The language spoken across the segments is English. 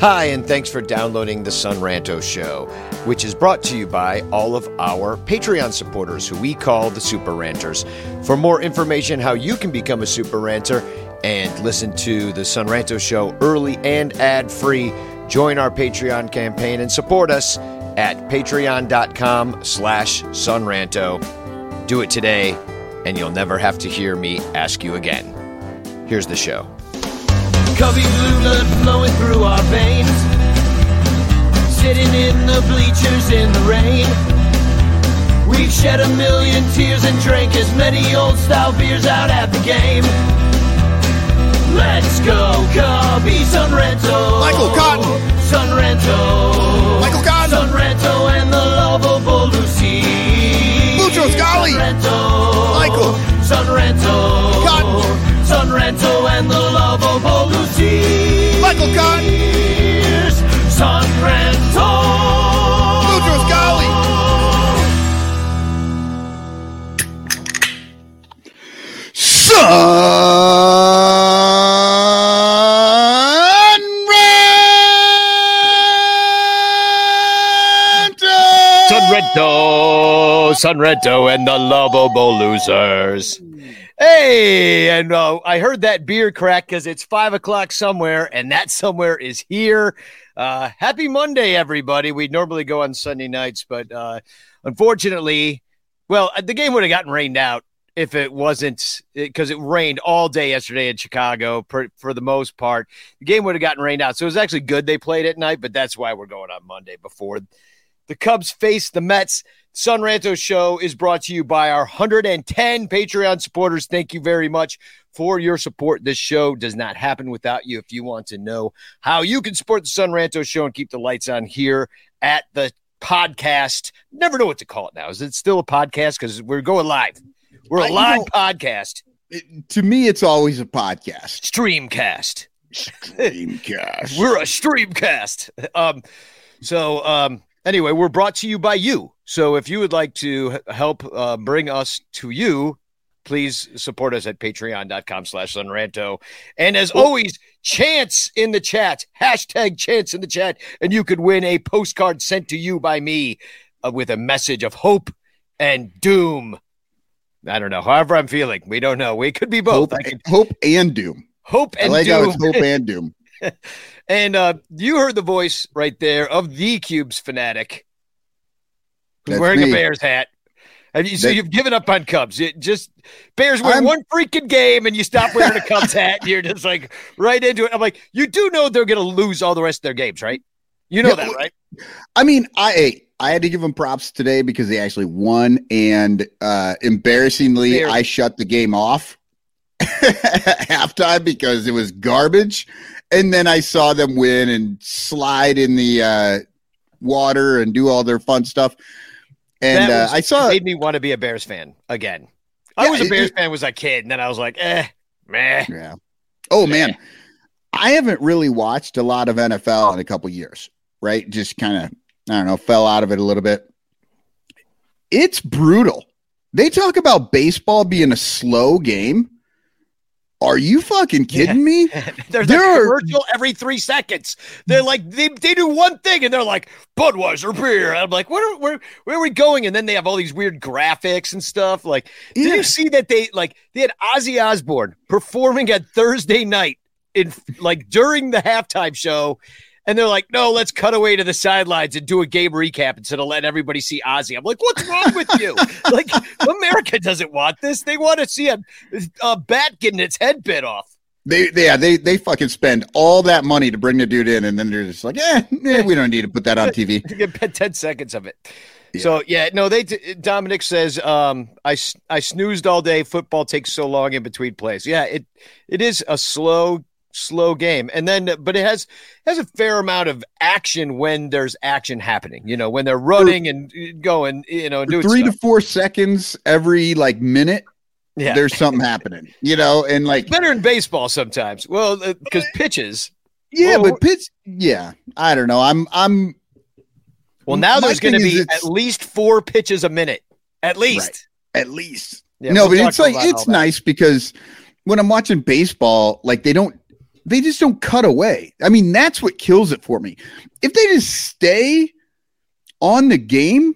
Hi, and thanks for downloading the Son Ranto Show, which is brought to you by all of our Patreon supporters, who we call the Super Ranters. For more information how you can become a Super Ranter and listen to the Son Ranto Show early and ad free, join our Patreon campaign and support us at patreon.com slash sonranto. Do it today, and you'll never have to hear me ask you again. Here's the show. Cubby blue blood flowing through our veins. Sitting in the bleachers in the rain. We've shed a million tears and drank as many old style beers out at the game. Let's go, Cubby Sunrento. Michael Cotton. Sunrento. Michael Cotton. Sunrento and the lovable Lucy. Boutros Ghali. Sunrento. Michael. Sunrento. Cotton. Sunrento and the lovable Lucy. Michael Cotton. Sunrento. Boutros Ghali. Sunrento, Sunrento, and the lovable losers. Hey, and uh, I heard that beer crack because it's five o'clock somewhere, and that somewhere is here. Uh, happy Monday, everybody. We normally go on Sunday nights, but uh, unfortunately, well, the game would have gotten rained out if it wasn't because it rained all day yesterday in Chicago per, for the most part. The game would have gotten rained out, so it was actually good they played at night, but that's why we're going on Monday before the Cubs face the Mets. Son Ranto Show is brought to you by our 110 Patreon supporters. Thank you very much for your support. This show does not happen without you. If you want to know how you can support the Son Ranto Show and keep the lights on here at the podcast, never know what to call it now. Is it still a podcast? Because we're going live. We're a live podcast, It- to me, it's always a podcast. streamcast. Streamcast. We're a streamcast. Um, so um, anyway, we're brought to you by you. So if you would like to help uh, bring us to you, please support us at patreon.com slash sonranto. And as always, chance in the chat, hashtag chance in the chat, and you could win a postcard sent to you by me uh, with a message of hope and doom. I don't know. However, I'm feeling. We don't know. We could be both. hope, I could hope and doom. hope I and like how doom. it's hope and doom. And uh, you heard the voice right there of the Cubes fanatic That's wearing a. Bears hat. And you, so That- you've given up on Cubs. It just Bears win I'm- one freaking game and you stop wearing a Cubs hat. And you're just like right into it. I'm like, you do know they're going to lose all the rest of their games, right? You know Yeah, that, right? I mean, I I had to give them props today because they actually won, and uh, embarrassingly, Fair. I shut the game off at halftime because it was garbage, and then I saw them win and slide in the uh, water and do all their fun stuff, and That uh, I saw it made me want to be a Bears fan again. I Yeah, was a Bears it- fan was a kid, and then I was like, eh, meh. Yeah. Oh man, I haven't really watched a lot of NFL in a couple years. Right, just kind of I don't know, fell out of it a little bit. It's brutal. They talk about baseball being a slow game. Are you fucking kidding me? There's There a are- commercial every three seconds. They're like they, they do one thing and they're like Budweiser beer. I'm like, where where where are we going? And then they have all these weird graphics and stuff. Like, did Yeah. you see that they like they had Ozzy Osbourne performing at Thursday night in like during the halftime show? And they're like, no, let's cut away to the sidelines and do a game recap instead of letting everybody see Ozzy. I'm like, what's wrong with you? like, America doesn't want this. They want to see a, a bat getting its head bit off. They, they, yeah, they, they fucking spend all that money to bring the dude in, and then they're just like, eh, eh, we don't need to put that on TV. 10 seconds of it. Yeah. So yeah, no, they Dominic says um, I I snoozed all day. Football takes so long in between plays. Yeah, it it is a slow slow game, and then but it has has a fair amount of action when there's action happening. You know, when they're running and going. You know, doing three stuff. to four seconds every like minute. Yeah. there's something happening. You know, and like it's better in baseball sometimes. Well, because uh, pitches. Yeah, well, but pitch. Yeah, I don't know. I'm I'm well, now there's going to be at least four pitches a minute, at least. Right. At least. Yeah, no, we'll but it's like it's nice because when I'm watching baseball, like they don't, they just don't cut away. I mean, that's what kills it for me. If they just stay on the game,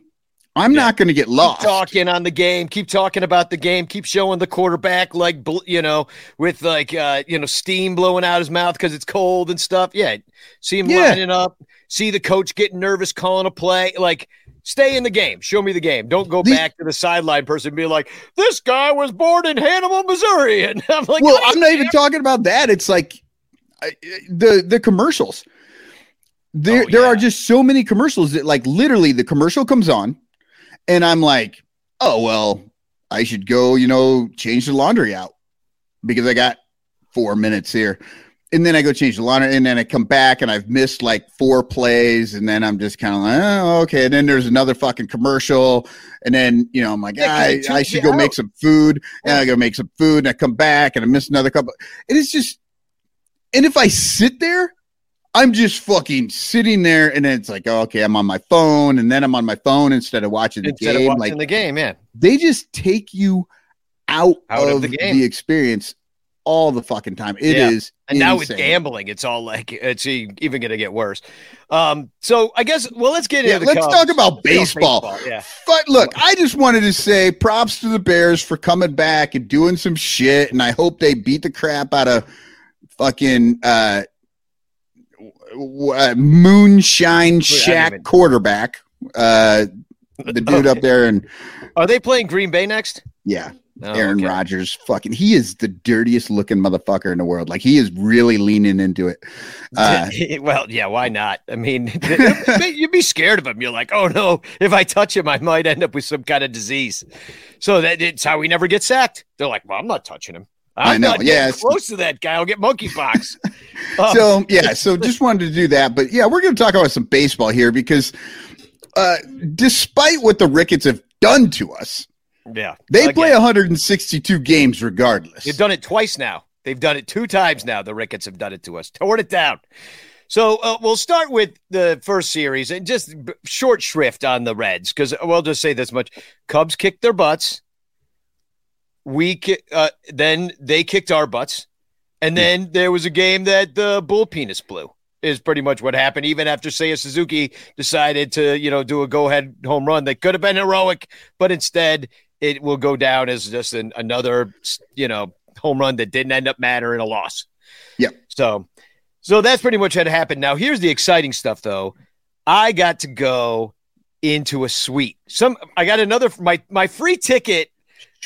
I'm yeah. not going to get lost. Keep talking on the game. Keep talking about the game. Keep showing the quarterback like you know with like uh, you know steam blowing out his mouth because it's cold and stuff. Yeah, see him yeah. lining up see the coach getting nervous calling a play. Like, stay in the game. Show me the game. Don't go back to the sideline person and be like, this guy was born in Hannibal, Missouri. And I'm like, well, I'm not even talking about that. It's like the the commercials. There, oh, yeah. there are just so many commercials that, like, literally, the commercial comes on, and I'm like, oh well, I should go, you know, change the laundry out because I got four minutes here and then I go change the laundry, and then I come back and I've missed like four plays, and then I'm just kind of like, oh, okay. And then there's another fucking commercial, and then you know I'm like, yeah, I, I should go out. make some food, and I go make some food, and I come back and I miss another couple. And it's just, and if I sit there, I'm just fucking sitting there, and then it's like, oh, okay, I'm on my phone, and then I'm on my phone instead of watching the instead game. Watching like the game, yeah. They just take you out, out of, of the, the experience all the fucking time. It yeah. is, and insane. now with gambling, it's all like it's even going to get worse. Um, so I guess well, let's get yeah, into. let's Cubs. talk about baseball. baseball. Yeah, but look, I just wanted to say props to the Bears for coming back and doing some shit, and I hope they beat the crap out of fucking uh, uh moonshine shack quarterback. Uh, the dude okay. up there and are they playing Green Bay next? Yeah. Oh, Aaron okay. Rodgers, fucking, he is the dirtiest looking motherfucker in the world. Like he is really leaning into it. Uh, well, yeah, why not? I mean, you'd be scared of him. You're like, oh no, if I touch him, I might end up with some kind of disease. So that it's how he never gets sacked. They're like, well, I'm not touching him. I'm i know. yeah, close to that guy. I'll get monkeypox. so yeah, so just wanted to do that, but yeah, we're going to talk about some baseball here because uh, despite what the Ricketts have done to us, yeah. They Again. play 162 games regardless. They've done it twice now. They've done it two times now. The Ricketts have done it to us, torn it down. So uh, we'll start with the first series and just short shrift on the Reds because we'll just say this much: Cubs kicked their butts. We uh, then they kicked our butts, and then yeah. there was a game that the bull penis blew. Is pretty much what happened. Even after Seiya Suzuki decided to, you know, do a go-ahead home run that could have been heroic, but instead it will go down as just an, another, you know, home run that didn't end up mattering a loss. Yeah. So, so that's pretty much what happened. Now, here's the exciting stuff, though. I got to go into a suite. Some I got another my my free ticket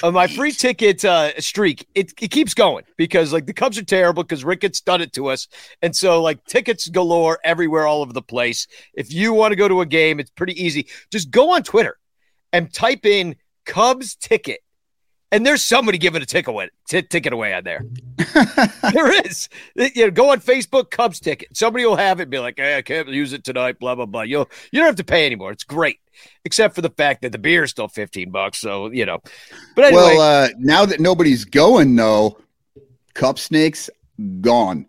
uh, my free ticket uh, streak it, it keeps going because like the Cubs are terrible because Ricketts done it to us, and so like tickets galore everywhere, all over the place. If you want to go to a game, it's pretty easy. Just go on Twitter and type in Cubs ticket. And there's somebody giving a ticket away, t- ticket away on there. there is. You know, go on Facebook, Cubs ticket. Somebody will have it. Be like, hey, I can't use it tonight. Blah blah blah. You'll you don't have to pay anymore. It's great, except for the fact that the beer is still fifteen bucks. So you know. But anyway, well, uh, now that nobody's going though, cup snakes gone.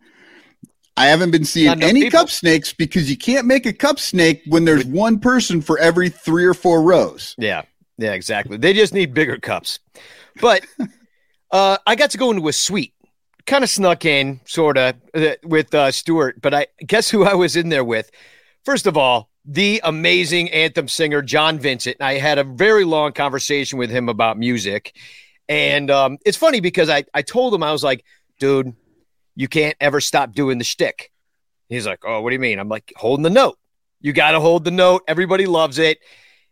I haven't been seeing any people. cup snakes because you can't make a cup snake when there's one person for every three or four rows. Yeah. Yeah, exactly. They just need bigger cups. But uh, I got to go into a suite, kind of snuck in, sort of, uh, with uh, Stuart. But I guess who I was in there with. First of all, the amazing anthem singer John Vincent. I had a very long conversation with him about music, and um, it's funny because I I told him I was like, dude, you can't ever stop doing the shtick. He's like, oh, what do you mean? I'm like, holding the note. You got to hold the note. Everybody loves it.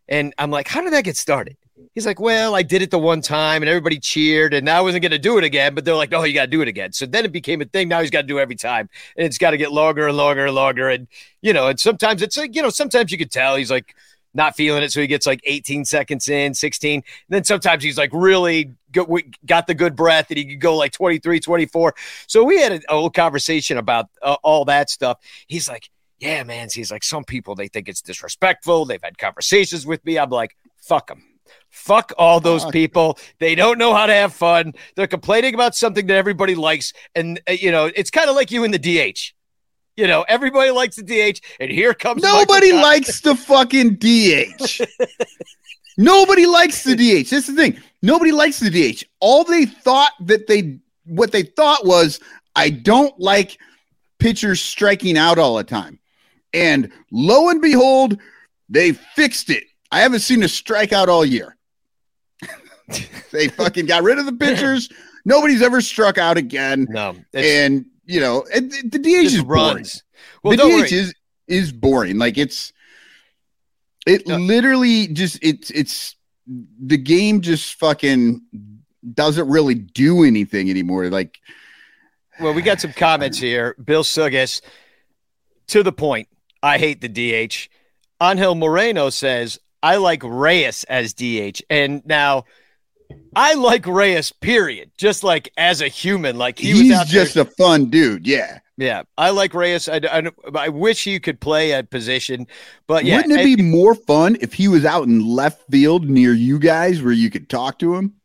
And I'm like, how did that get started? He's like, well, I did it the one time and everybody cheered and I wasn't going to do it again. But they're like, oh, you got to do it again. So then it became a thing. Now he's got to do it every time. And it's got to get longer and longer and longer. And, you know, and sometimes it's like, you know, sometimes you could tell he's like not feeling it. So he gets like 18 seconds in, 16. And then sometimes he's like really got the good breath and he could go like 23, 24. So we had a, a little conversation about uh, all that stuff. He's like, yeah, man. He's like, some people, they think it's disrespectful. They've had conversations with me. I'm like, fuck them. Fuck all those people. They don't know how to have fun. They're complaining about something that everybody likes. And, uh, you know, it's kind of like you in the DH. You know, everybody likes the DH, and here comes nobody likes the fucking DH. nobody likes the DH. That's the thing. Nobody likes the DH. All they thought that they what they thought was, I don't like pitchers striking out all the time. And lo and behold, they fixed it. I haven't seen a strikeout all year. they fucking got rid of the pitchers. Nobody's ever struck out again. No. And you know, the DH is runs. Boring. Well, the DH is is boring. Like it's it no. literally just it's it's the game just fucking doesn't really do anything anymore. Like well, we got some comments here. Bill Sugas, to the point. I hate the DH. Angel Moreno says, I like Reyes as DH. And now I like Reyes, period. Just like as a human, like he he's just there. a fun dude. Yeah, yeah. I like Reyes. I, I, I, wish he could play a position, but yeah. Wouldn't it be more fun if he was out in left field near you guys, where you could talk to him?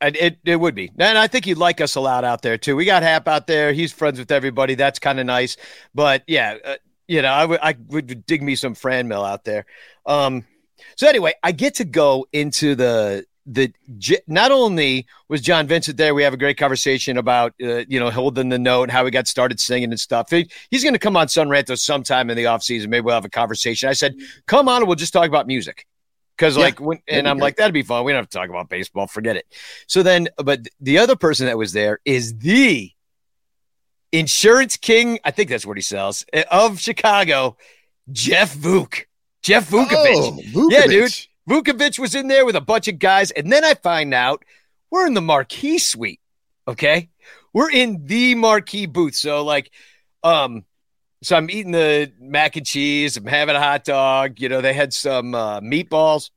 It it would be, and I think he'd like us a lot out there too. We got Hap out there; he's friends with everybody. That's kind of nice. But yeah, uh, you know, I would I would dig me some Franmil out there. Um, so anyway, I get to go into the the not only was John Vincent there, we have a great conversation about uh, you know holding the note, how he got started singing and stuff. He, he's going to come on Son Ranto sometime in the off season. Maybe we'll have a conversation. I said, come on, we'll just talk about music. Because yeah, like when, and I'm like that'd be fun. We don't have to talk about baseball. Forget it. So then, but the other person that was there is the insurance king. I think that's what he sells uh, of Chicago, Jeff Vuk. Jeff Vukovich. Oh, yeah, dude. Vukovich was in there with a bunch of guys. And then I find out we're in the marquee suite. Okay. We're in the marquee booth. So, like, um, so I'm eating the mac and cheese. I'm having a hot dog. You know, they had some uh, meatballs,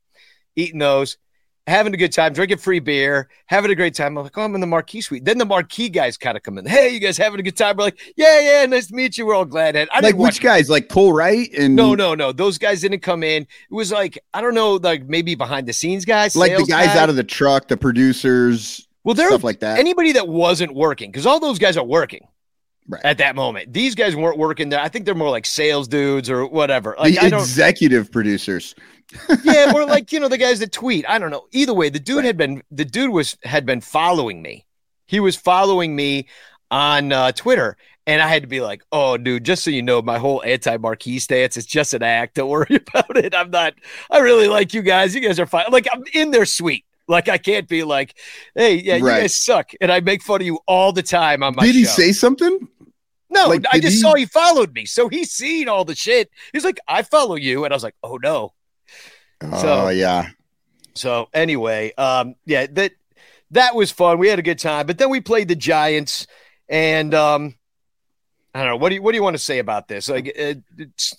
eating those having a good time, drinking free beer, having a great time. I'm like, oh, I'm in the marquee suite. Then the marquee guys kind of come in. Hey, you guys having a good time? We're like, yeah, yeah, nice to meet you. We're all glad. I like which watch- guys? Like Cole Wright and no, no, no. Those guys didn't come in. It was like I don't know, like maybe behind the scenes guys, like the guys, guys out of the truck, the producers. Well, there stuff like that. Anybody that wasn't working, because all those guys are working. Right. At that moment, these guys weren't working there. I think they're more like sales dudes or whatever. Like the executive producers yeah, or like you know the guys that tweet. I don't know. Either way, the dude right. had been the dude was had been following me. He was following me on uh, Twitter, and I had to be like, "Oh, dude, just so you know, my whole anti-marquee stance is just an act. Don't worry about it. I'm not. I really like you guys. You guys are fine. Like I'm in their suite. Like I can't be like, hey, yeah, you guys suck, and I make fun of you all the time on my. Did he show. say something? No, like, I just he... saw he followed me, so he's seen all the shit. He's like, I follow you, and I was like, oh no, so, oh yeah. So anyway, um, yeah, that that was fun. We had a good time, but then we played the Giants, and um, I don't know. What do you what do you want to say about this? Like, uh,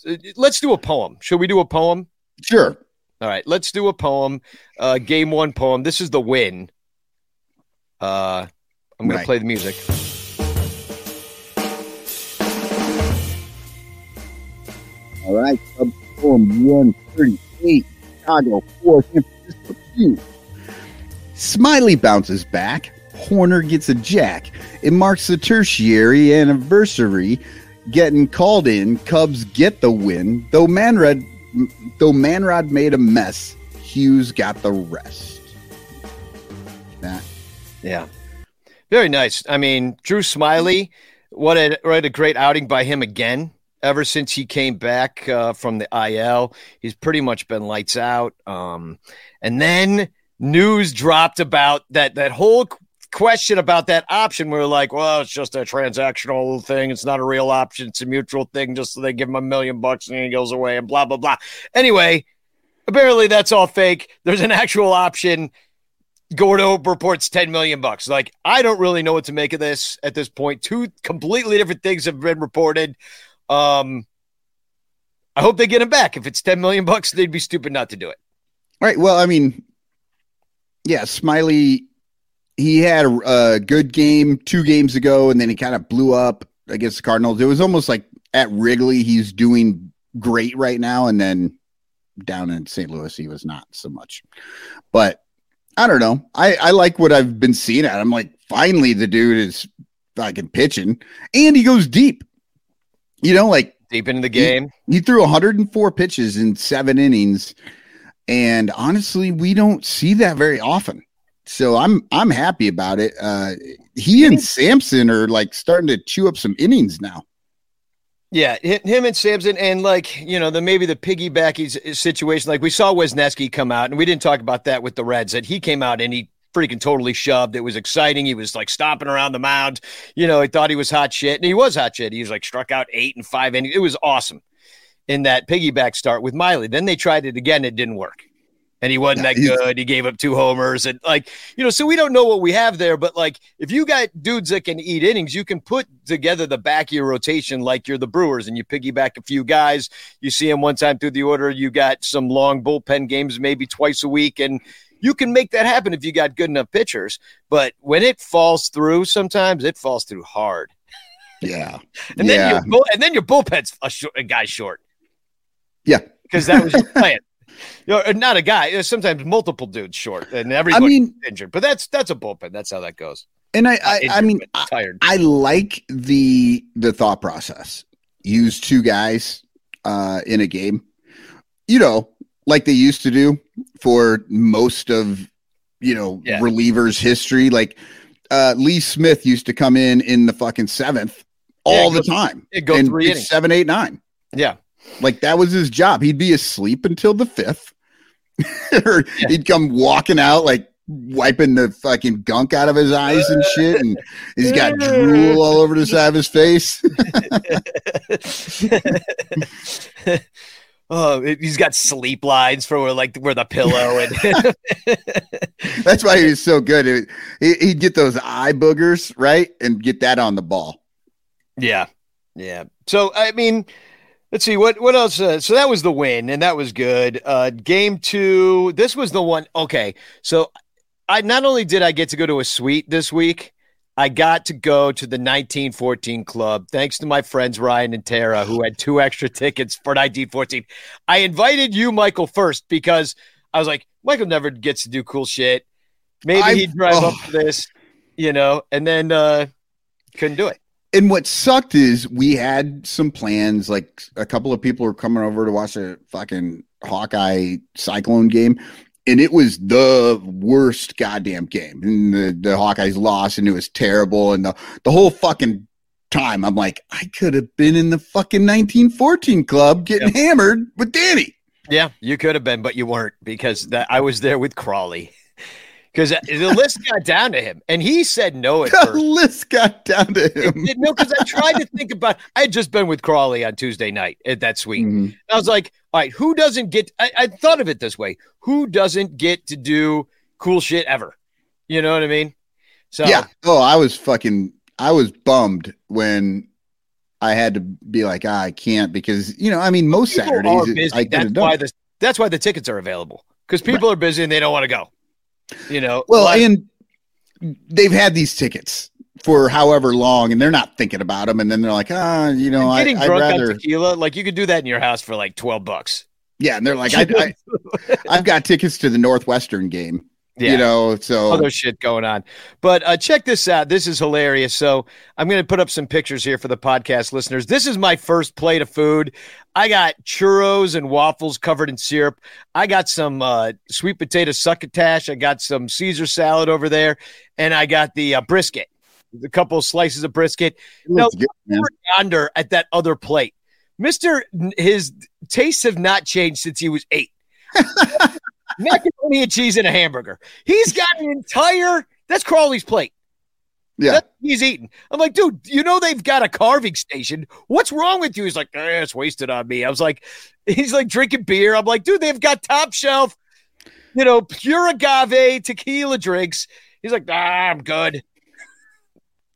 uh, let's do a poem. Should we do a poem? Sure. All right, let's do a poem. Uh, game one poem. This is the win. Uh, I'm going right. to play the music. All right, poem 138. Chicago, four, San Francisco, two. Smyly bounces back. Hoerner gets a jack. It marks the tertiary anniversary. Getting called in, Cubs get the win. Though Manrod, though Manrod made a mess, Hughes got the rest. Yeah, very nice. I mean, Drew Smyly, what a what a great outing by him again ever since he came back uh, from the IL. He's pretty much been lights out. Um, and then news dropped about that that whole question about that option. We are like, well, it's just a transactional thing. It's not a real option. It's a mutual thing. Just so they give him a million bucks and he goes away and blah blah blah. Anyway, apparently that's all fake. There's an actual option. Gordo reports 10 million bucks. Like, I don't really know what to make of this at this point. Two completely different things have been reported. Um, I hope they get him back. If it's 10 million bucks, they'd be stupid not to do it. Right. Well, I mean, yeah, Smyly, he had a, a good game two games ago, and then he kind of blew up against the Cardinals. It was almost like at Wrigley, he's doing great right now, and then down in St. Louis, he was not so much. But I don't know. I, I like what I've been seeing at. I'm like, finally, the dude is fucking pitching, and he goes deep. You know, like deep into the game. He, he threw 104 pitches in seven innings, and honestly, we don't see that very often. So I'm I'm happy about it. Uh, he and Sampson are like starting to chew up some innings now. Yeah, him and Sampson, and like you know, the maybe the piggybacky situation. Like we saw Wesneski come out, and we didn't talk about that with the Reds. That he came out and he freaking totally shoved. It was exciting. He was like stomping around the mound. You know, he thought he was hot shit, and he was hot shit. He was like struck out eight and five, and it was awesome in that piggyback start with Miley. Then they tried it again. It didn't work and he wasn't that good. He gave up two homers and like, you know, so we don't know what we have there, but like if you got dudes that can eat innings, you can put together the back of your rotation like you're the Brewers and you piggyback a few guys. You see them one time through the order, you got some long bullpen games maybe twice a week and you can make that happen if you got good enough pitchers. But when it falls through, sometimes it falls through hard. Yeah. and yeah. then your and then your bullpen's a, sh- a guy short. Yeah. Because that was your plan you know, not a guy. Sometimes multiple dudes short, and everybody I mean, injured. But that's that's a bullpen. That's how that goes. And I, I, injured, I mean, tired. I, I, like the the thought process. Use two guys uh, in a game. You know, like they used to do for most of you know yeah. relievers history. Like uh, Lee Smith used to come in in the fucking seventh all yeah, the time. It go three innings. seven, eight, nine. Yeah, like that was his job. He'd be asleep until the fifth, or yeah. he'd come walking out like wiping the fucking gunk out of his eyes and shit, and he's got drool all over the side of his face. oh, he's got sleep lines for where, like where the pillow and. That's why he was so good. He'd get those eye boogers right and get that on the ball. Yeah, yeah. So I mean Let's see what what else. Uh, so that was the win, and that was good. Uh, game two. This was the one. Okay, so I not only did I get to go to a suite this week, I got to go to the 1914 club thanks to my friends Ryan and Tara who had two extra tickets for 1914. I invited you, Michael, first because I was like, Michael never gets to do cool shit. Maybe i he'd drive oh. up for this, you know, and then uh, couldn't do it and what sucked is we had some plans. Like a couple of people were coming over to watch a fucking Hawkeye Cyclone game, and it was the worst goddamn game. And the, the Hawkeyes lost, and it was terrible. And the the whole fucking time, I'm like, I could have been in the fucking 1914 club getting yep. hammered with Danny. Yeah, you could have been, but you weren't because that I was there with Crawley because the list got down to him, and he said no at the first. list got down to him. It, no, because I tried to think about. I had just been with Crawley on Tuesday night at that suite. Mm-hmm. I was like, all right, who doesn't get? I, I thought of it this way: who doesn't get to do cool shit ever? You know what I mean? So yeah. Oh, I was fucking. I was bummed when I had to be like, ah, I can't because you know, I mean, most Saturdays I that's why the that's why the tickets are available because people right. are busy and they don't want to go. You know, well, and they've had these tickets for however long, and they're not thinking about them. And then they're like, ah, you know, I, drunk rather... on tequila, like you could do that in your house for like twelve bucks. Yeah, and they're like, I, I, have got tickets to the Northwestern game. Yeah. You know, so other shit going on. But uh, check this out. This is hilarious. So I'm going to put up some pictures here for the podcast listeners. This is my first plate of food. I got churros and waffles covered in syrup. I got some uh, sweet potato succotash. I got some Caesar salad over there, and I got the uh, brisket, a couple of slices of brisket. Now, good, yonder at that other plate, Mister, his tastes have not changed since he was eight. macaroni and cheese and a hamburger. He's got an entire. That's Crawley's plate. Yeah, he's eating. I'm like, dude, you know they've got a carving station. What's wrong with you? He's like, eh, it's wasted on me. I was like, he's like drinking beer. I'm like, dude, they've got top shelf, you know, pure agave tequila drinks. He's like, ah, I'm good.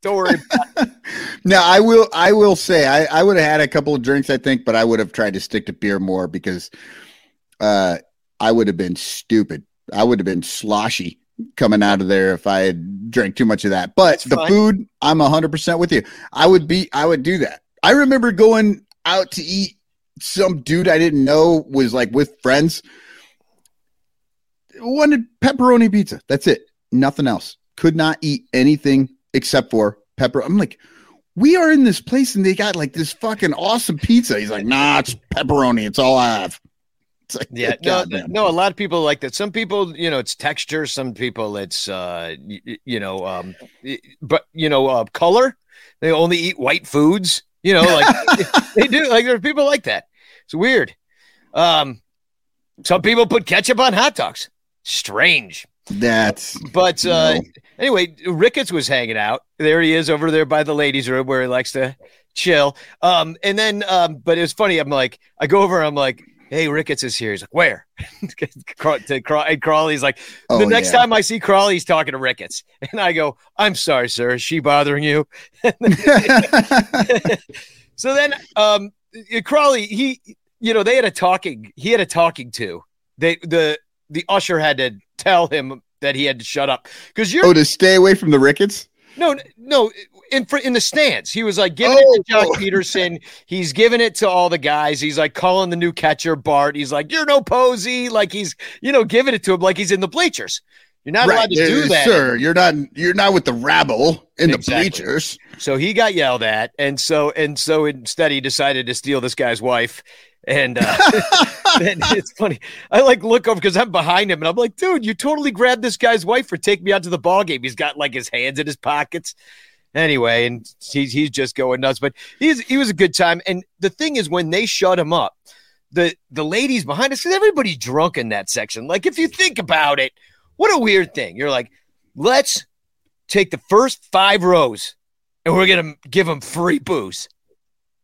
Don't worry. Now I will. I will say I, I would have had a couple of drinks, I think, but I would have tried to stick to beer more because uh, I would have been stupid. I would have been sloshy coming out of there if I had drank too much of that. But That's the fine. food, I'm hundred percent with you. I would be. I would do that. I remember going out to eat. Some dude I didn't know was like with friends. Wanted pepperoni pizza. That's it. Nothing else. Could not eat anything except for pepper. I'm like, we are in this place and they got like this fucking awesome pizza. He's like, nah, it's pepperoni. It's all I have. Like, Yeah, no, goddamn. no. A lot of people like that. Some people, you know, it's texture. Some people, it's uh, y- you know, um, but you know, uh, color. They only eat white foods. You know, like they do. Like there are people like that. It's weird. Um, some people put ketchup on hot dogs. Strange. That's But uh, No. anyway, Ricketts was hanging out. There he is over there by the ladies' room where he likes to chill. Um, and then, um, but it was funny. I'm like, I go over. I'm like, hey, Ricketts is here. He's like, where? To Craw- and Crawley's like, Oh, the next yeah. time I see Crawley, he's talking to Ricketts, and I go, I'm sorry, sir. Is she bothering you? So then, um, Crawley, he, you know, they had a talking. He had a talking to. They the the usher had to tell him that he had to shut up because you're oh, to stay away from the Ricketts? no, no, in in the stands. He was like giving it to Oh. Pederson. He's giving it to all the guys. He's like calling the new catcher Bart. He's like, "You're no Posey." Like he's you know giving it to him like he's in the bleachers. You're not allowed to do uh, that. sir. You're not. You're not with the rabble in the bleachers. So he got yelled at, and so and so instead he decided to steal this guy's wife. And, uh, and it's funny. I like look over because I'm behind him, and I'm like, dude, you totally grabbed this guy's wife for take me out to the ball game. He's got like his hands in his pockets. Anyway, and he's he's just going nuts. But he's he was a good time. And the thing is, when they shut him up, the the ladies behind us, 'cause everybody's drunk in that section. Like if you think about it, what a weird thing. You're like, let's take the first five rows and we're gonna give them free booze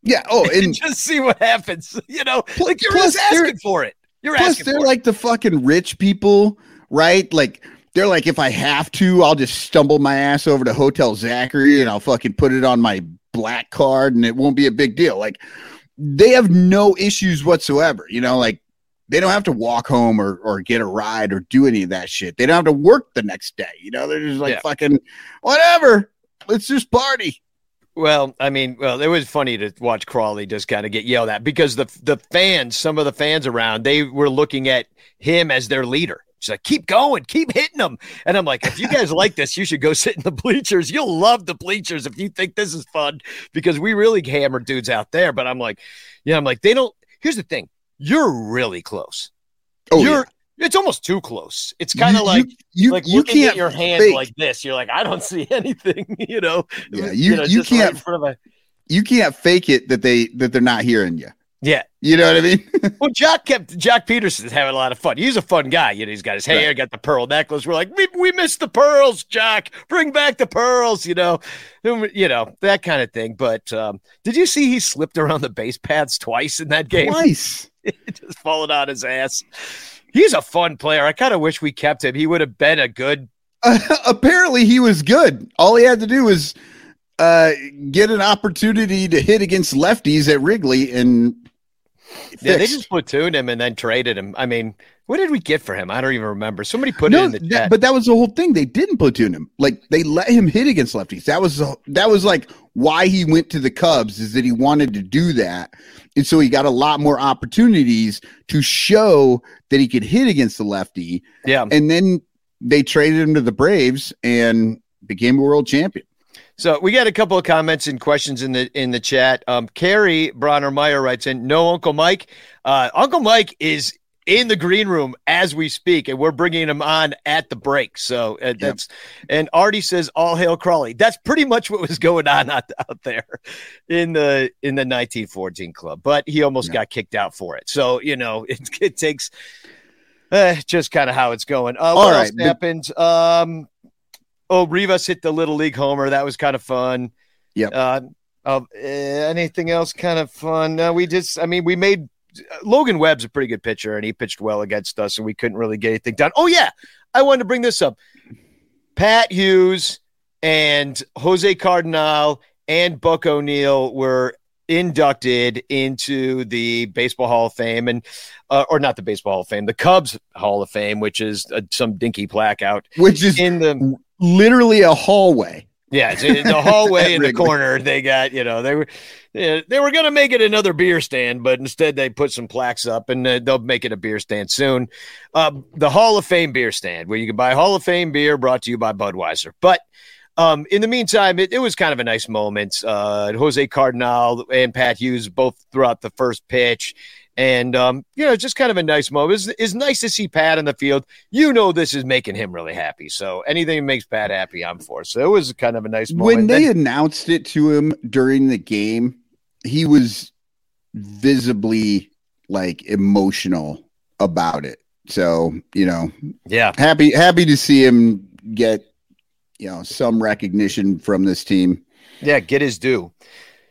Yeah. Oh, and and just see what happens. You know, like you're plus just they're- asking for it. You're plus asking they're for like the fucking rich people, right? Like they're like, if I have to, I'll just stumble my ass over to Hotel Zachary and I'll fucking put it on my black card, and it won't be a big deal. Like they have no issues whatsoever. You know, like they don't have to walk home or or get a ride or do any of that shit. They don't have to work the next day. You know, they're just like Yeah. fucking whatever. Let's just party. Well, I mean, well, it was funny to watch Crawley just kind of get yelled at because the the fans, some of the fans around, they were looking at him as their leader. She's like, keep going, keep hitting them. And I'm like, if you guys like this, you should go sit in the bleachers. You'll love the bleachers if you think this is fun because we really hammer dudes out there. But I'm like, yeah, I'm like, they don't. Here's the thing you're really close. Oh, you're, yeah. it's almost too close. It's kind of like, you, you, like you looking can't at your hand fake. like this. You're like, I don't see anything, you know? Yeah, you- you just right can't- in front of a, you can't fake it that they that they're not hearing you. Yeah. You know what I mean? Well, Joc kept Joc Pederson's having a lot of fun. He's a fun guy. You know, he's got his hair, Right. got the pearl necklace. We're like, we, we missed the pearls, Joc. Bring back the pearls, you know, you know, that kind of thing. But um, did you see he slipped around the base paths twice in that game? Twice. just falling on his ass. He's a fun player. I kind of wish we kept him. He would have been a good Uh, apparently he was good. All he had to do was uh, get an opportunity to hit against lefties at Wrigley and Yeah, they just platooned him and then traded him. I mean, what did we get for him? I don't even remember. Somebody put no, it in the that- chat. but that was the whole thing. They didn't platoon him. Like they let him hit against lefties. That was that was like why he went to the Cubs is that he wanted to do that, and so he got a lot more opportunities to show that he could hit against the lefty. yeah. And then they traded him to the Braves and became a world champion. So we got a couple of comments and questions in the in the chat. Um, Carrie Bronner Meyer writes in, "No, Uncle Mike. Uh, Uncle Mike is in the green room as we speak, and we're bringing him on at the break. So uh, that's and Artie says, "All hail Crawley." That's pretty much what was going on out, out there in the in the 1914 club. But he almost Yeah. got kicked out for it. So you know, it, it takes uh, just kind of how it's going. Uh, what All else right, but- happened? Um, oh, Rivas hit the little league homer. That was kind of fun. Yeah. Uh, uh, anything else kind of fun? No, we just, I mean, we made Logan Webb's a pretty good pitcher, and he pitched well against us, and we couldn't really get anything done. Oh yeah, I wanted to bring this up. Pat Hughes and Jose Cardenal and Buck O'Neil were inducted into the Baseball Hall of Fame and uh, or not the Baseball Hall of Fame, the Cubs Hall of Fame, which is uh, some dinky plaque out, which is in the literally a hallway. Yeah, the hallway in the corner. They got you know they were they were going to make it another beer stand, but instead they put some plaques up, and uh, they'll make it a beer stand soon. Uh, the Hall of Fame beer stand, where you can buy Hall of Fame beer, brought to you by Budweiser. But um, in the meantime, it, it, was kind of a nice moment. Uh, Jose Cardenal and Pat Hughes both throughout the first pitch. And, um, you know, just kind of a nice moment. It's, it's nice to see Pat in the field. You know, this is making him really happy. So anything that makes Pat happy, I'm for. So it was kind of a nice moment. When they then, announced it to him during the game, he was visibly like emotional about it. So, you know, yeah, happy, happy to see him get, you know, some recognition from this team. Yeah, get his due.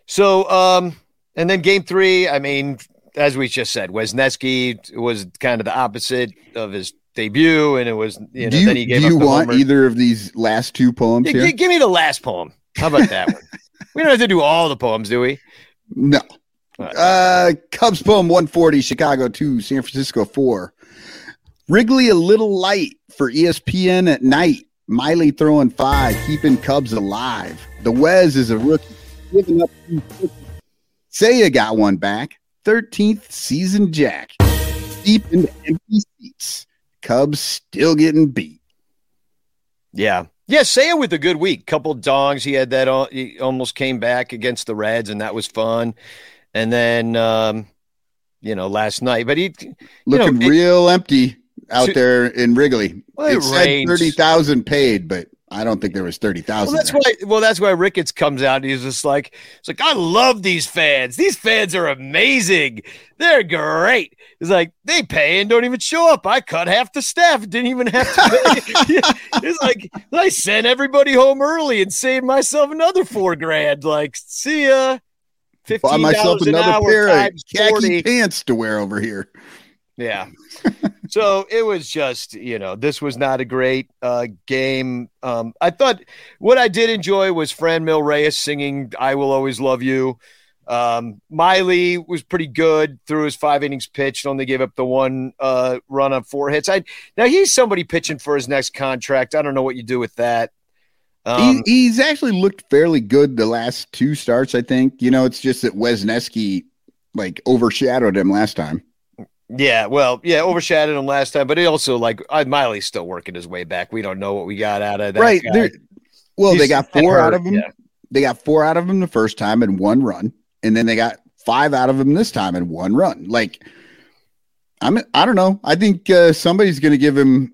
So, um, and then game three, I mean, as we just said, Wesneski was kind of the opposite of his debut, and it was you know. Do you, then he gave do you want homer. either of these last two poems? Yeah, here? Give me the last poem. How about that one? we don't have to do all the poems, do we? No. Uh, Cubs poem 140, Chicago 2, San Francisco 4. Wrigley a little light for ESPN at night. Miley throwing five, keeping Cubs alive. The Wes is a rookie, giving up. Seiya got one back. 13th season jack. Deep into empty seats. Cubs still getting beat. Yeah. Yeah, Seiya with a good week. Couple dogs. He had that. He almost came back against the Reds, and that was fun. And then, um, you know, last night, but he looking know, real it, empty out there in Wrigley. Well, it, it said thirty thousand paid, but I don't think there was thirty thousand. Well, that's why. Well, that's why Ricketts comes out. And he's just like, it's like I love these fans. These fans are amazing. They're great. It's like they pay and don't even show up. I cut half the staff. Didn't even have to pay. it's like I sent everybody home early and saved myself another four grand. Like, see ya. Buy myself another pair of khaki 40. pants to wear over here. Yeah. so it was just, you know, this was not a great uh, game. Um, I thought what I did enjoy was Franmil Reyes singing I Will Always Love You. Um, Miley was pretty good through his five innings pitched, only gave up the one uh, run on four hits. I now he's somebody pitching for his next contract. I don't know what you do with that. Um, he, he's actually looked fairly good the last two starts. I think you know it's just that Wesneski like overshadowed him last time. Yeah, well, yeah, overshadowed him last time, but he also like uh, Miley's still working his way back. We don't know what we got out of that. Right. Well, He's they got four hurt, out of him. Yeah. They got four out of him the first time in one run, and then they got five out of him this time in one run. Like, I'm, I don't know. I think uh, somebody's going to give him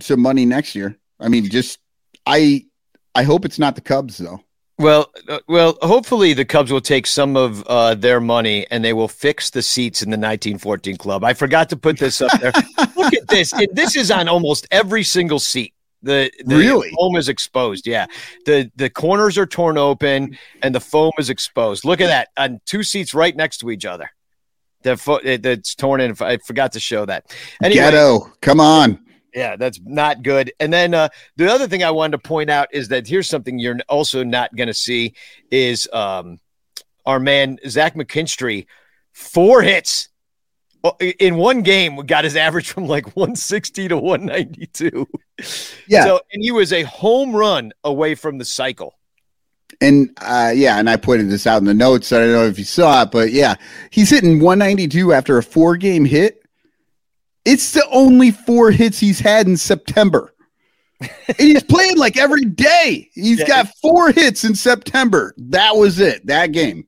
some money next year. I mean, just I, I hope it's not the Cubs though. Well, uh, well, hopefully the Cubs will take some of uh, their money and they will fix the seats in the 1914 club. I forgot to put this up there. Look at this. It, this is on almost every single seat. The, the really foam is exposed. Yeah, the the corners are torn open and the foam is exposed. Look at that on two seats right next to each other. The foot that's torn in. I forgot to show that. Anyway, Ghetto, come on. Yeah, that's not good. And then uh, the other thing I wanted to point out is that here's something you're also not going to see is um, our man Zach McKinstry, four hits in one game, got his average from like 160 to 192. Yeah, so and he was a home run away from the cycle. And uh, yeah, and I pointed this out in the notes. I don't know if you saw it, but yeah, he's hitting 192 after a four game hit it's the only four hits he's had in September. and he's playing like every day. He's yeah, got four hits in September. That was it, that game.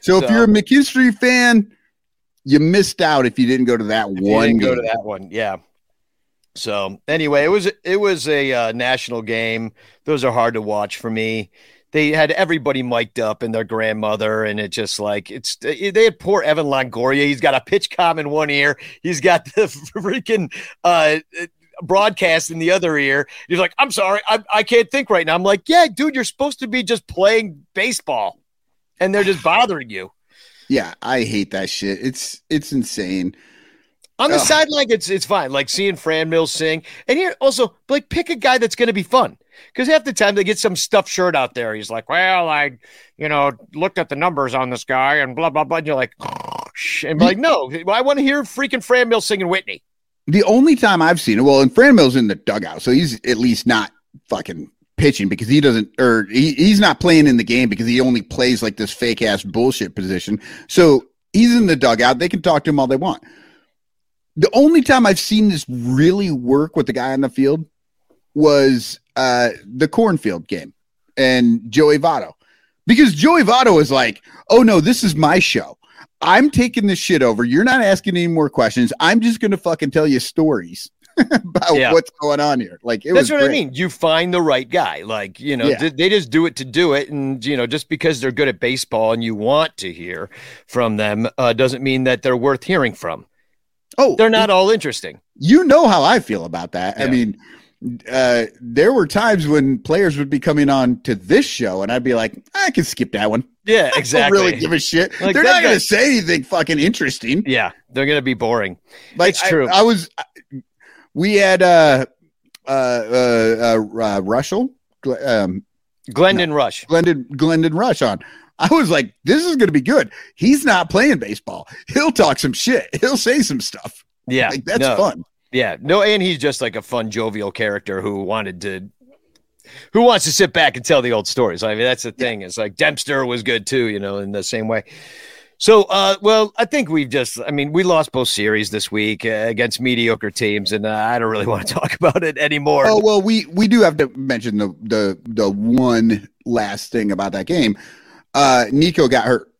So, so, if you're a McKinstry fan, you missed out if you didn't go to that one. Go to that one, yeah. So anyway, it was it was a uh, national game. Those are hard to watch for me they had everybody mic'd up and their grandmother, and it just like it's they had poor Evan Longoria. He's got a PitchCom in one ear, he's got the freaking uh, broadcast in the other ear. He's like, "I'm sorry, I, I can't think right now." I'm like, "Yeah, dude, you're supposed to be just playing baseball, and they're just bothering you." Yeah, I hate that shit. It's it's insane. On the Ugh. sideline, it's it's fine. Like seeing Franmil's sing, and here also like pick a guy that's going to be fun. Because half the time they get some stuffed shirt out there. He's like, "Well, I, you know, looked at the numbers on this guy and blah blah blah." And you're like, oh, shh and like, "No, I want to hear freaking Franmil's singing Whitney." The only time I've seen it, well, and Franmil's in the dugout, so he's at least not fucking pitching because he doesn't, or he, he's not playing in the game because he only plays like this fake ass bullshit position. So he's in the dugout. They can talk to him all they want. The only time I've seen this really work with the guy on the field was uh the cornfield game and Joey Votto. Because Joey Votto is like, oh no, this is my show. I'm taking this shit over. You're not asking any more questions. I'm just gonna fucking tell you stories about Yeah. what's going on here. Like it That's what I mean. You find the right guy. Like, you know, Yeah. th- they just do it to do it. And, you know, just because they're good at baseball and you want to hear from them uh, doesn't mean that they're worth hearing from. Oh, They're not all interesting. You know how I feel about that. I mean, uh, there were times when players would be coming on to this show, and I'd be like, I can skip that one. Yeah, I don't exactly. really give a shit. Like, They're not going to say anything fucking interesting. yeah, they're going to be boring. Like It's true. I, was, we had uh, uh, uh, uh, uh Russell, um, Glendon Rusch. Glendon, Glendon Rusch on. I was like, this is going to be good. He's not playing baseball. He'll talk some shit. He'll say some stuff. Yeah, Like that's no, fun. Yeah, no, and he's just like a fun, jovial character who wanted to, who wants to sit back and tell the old stories. I mean, that's the thing. It's like Dempster was good too, you know, in the same way. So, uh, well, I think we've just, I mean, we lost both series this week uh, against mediocre teams, and uh, I don't really want to talk about it anymore. Oh well, we we do have to mention the the the one last thing about that game. Uh Nico got hurt.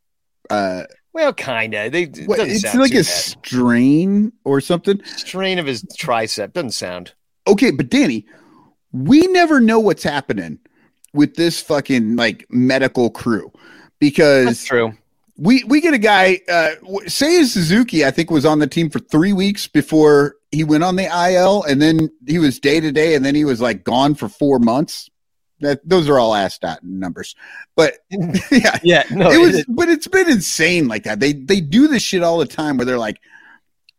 Uh well, kind of. They it what, it's sound like a bad. strain or something. strain of his tricep. Doesn't sound. Okay, but Danny, we never know what's happening with this fucking like medical crew because That's true. we we get a guy uh Seiya Suzuki I think was on the team for 3 weeks before he went on the IL and then he was day to day and then he was like gone for 4 months. That those are all Astat numbers. But yeah, Yeah, no, it it was is- but it's been insane like that. They they do this shit all the time where they're like,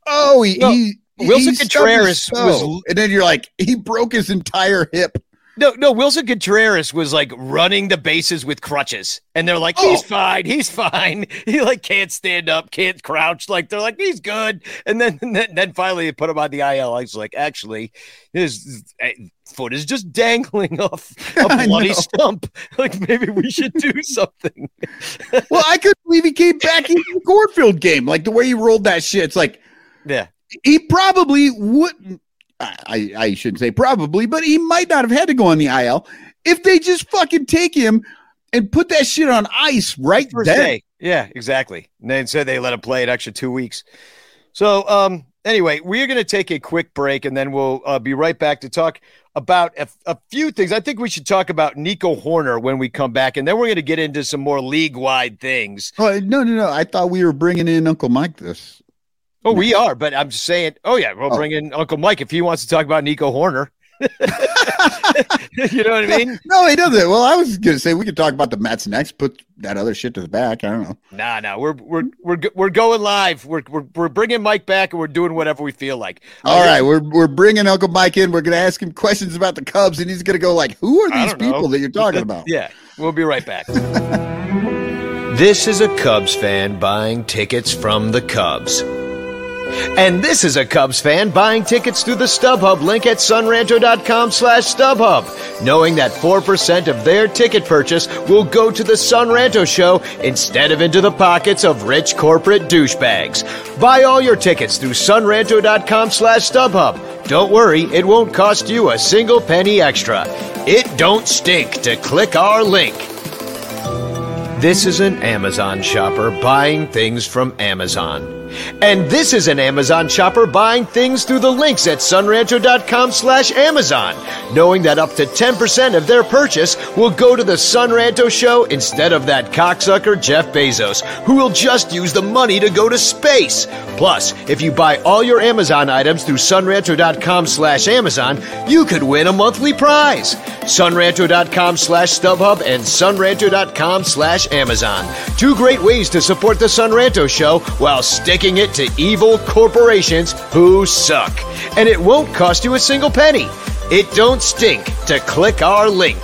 "Oh, he, No, he Willson he stubbed his Contreras was- and then you're like, "He broke his entire hip." No, no, Willson Contreras was like running the bases with crutches. And they're like, he's Oh. fine, he's fine. He like can't stand up, can't crouch. Like they're like, he's good. And then and then, then finally they put him on the IL. I was like, actually, his eh, foot is just dangling off a bloody stump. Like maybe we should do something. Well, I couldn't believe he came back in the Cornfield game. Like the way he rolled that shit. It's like Yeah. he probably wouldn't. I, I, shouldn't say probably, but he might not have had to go on the IL if they just fucking take him and put that shit on ice right First then. day. Yeah, exactly. And they said they let him play an extra two weeks. So, um, anyway, we're going to take a quick break and then we'll uh, be right back to talk about a, a few things. I think we should talk about Nico Hoerner when we come back, and then we're going to get into some more league wide things. Oh no, no, no! I thought we were bringing in Uncle Mike. This Oh, we are, but I'm just saying, oh, yeah, we'll Oh. bring in Uncle Mike if he wants to talk about Nico Hoerner. you know what I mean? no, he doesn't. Well, I was gonna say we could talk about the Mets next. Put that other shit to the back. I don't know. Nah, nah, we're we're we're we're going live. We're we're we're bringing Mike back, and we're doing whatever we feel like. All right, we're we're bringing Uncle Mike in. We're gonna ask him questions about the Cubs, and he's gonna go like, "Who are these don't know. people that you're talking about?" Yeah, we'll be right back. this is a Cubs fan buying tickets from the Cubs. And this is a Cubs fan buying tickets through the StubHub link at sonranto.com slash StubHub, knowing that 4% of their ticket purchase will go to the Son Ranto show instead of into the pockets of rich corporate douchebags. Buy all your tickets through sonranto.com slash StubHub. Don't worry, it won't cost you a single penny extra. It don't stink to click our link. This is an Amazon shopper buying things from Amazon. And this is an Amazon shopper buying things through the links at sonranto.com slash Amazon, knowing that up to 10% of their purchase will go to the Son Ranto show instead of that cocksucker Jeff Bezos, who will just use the money to go to space. Plus, if you buy all your Amazon items through sonranto.com slash Amazon, you could win a monthly prize. Sonranto.com slash StubHub and sonranto.com slash Amazon. Two great ways to support the Son Ranto show while sticking taking it to evil corporations who suck. And it won't cost you a single penny. It don't stink to click our link.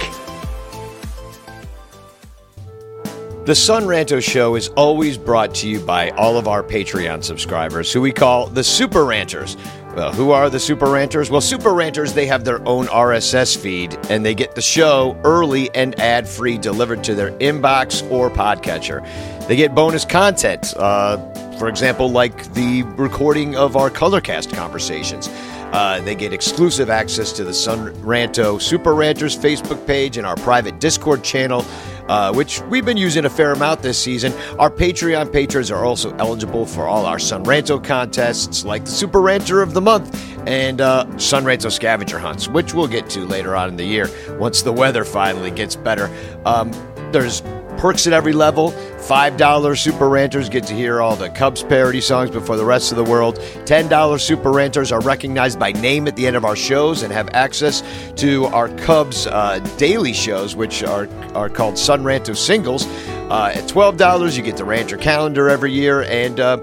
The Son Ranto Show is always brought to you by all of our Patreon subscribers, who we call the Super Ranters. Well, who are the Super Ranters? Well, Super Ranters, they have their own RSS feed, and they get the show early and ad free delivered to their inbox or podcatcher. They get bonus content, uh, for example, like the recording of our Colorcast conversations. Uh, they get exclusive access to the Son Ranto Super Ranters Facebook page and our private Discord channel uh, which we've been using a fair amount this season. Our Patreon patrons are also eligible for all our Son Ranto contests, like the Super Ranter of the Month and uh, Son Ranto scavenger hunts, which we'll get to later on in the year once the weather finally gets better. Um, there's perks at every level. $5 Super Ranters get to hear all the Cubs parody songs before the rest of the world. $10 Super Ranters are recognized by name at the end of our shows and have access to our Cubs uh, daily shows, which are, are called Son Ranto Singles. Uh, at $12, you get the Ranter calendar every year. And uh,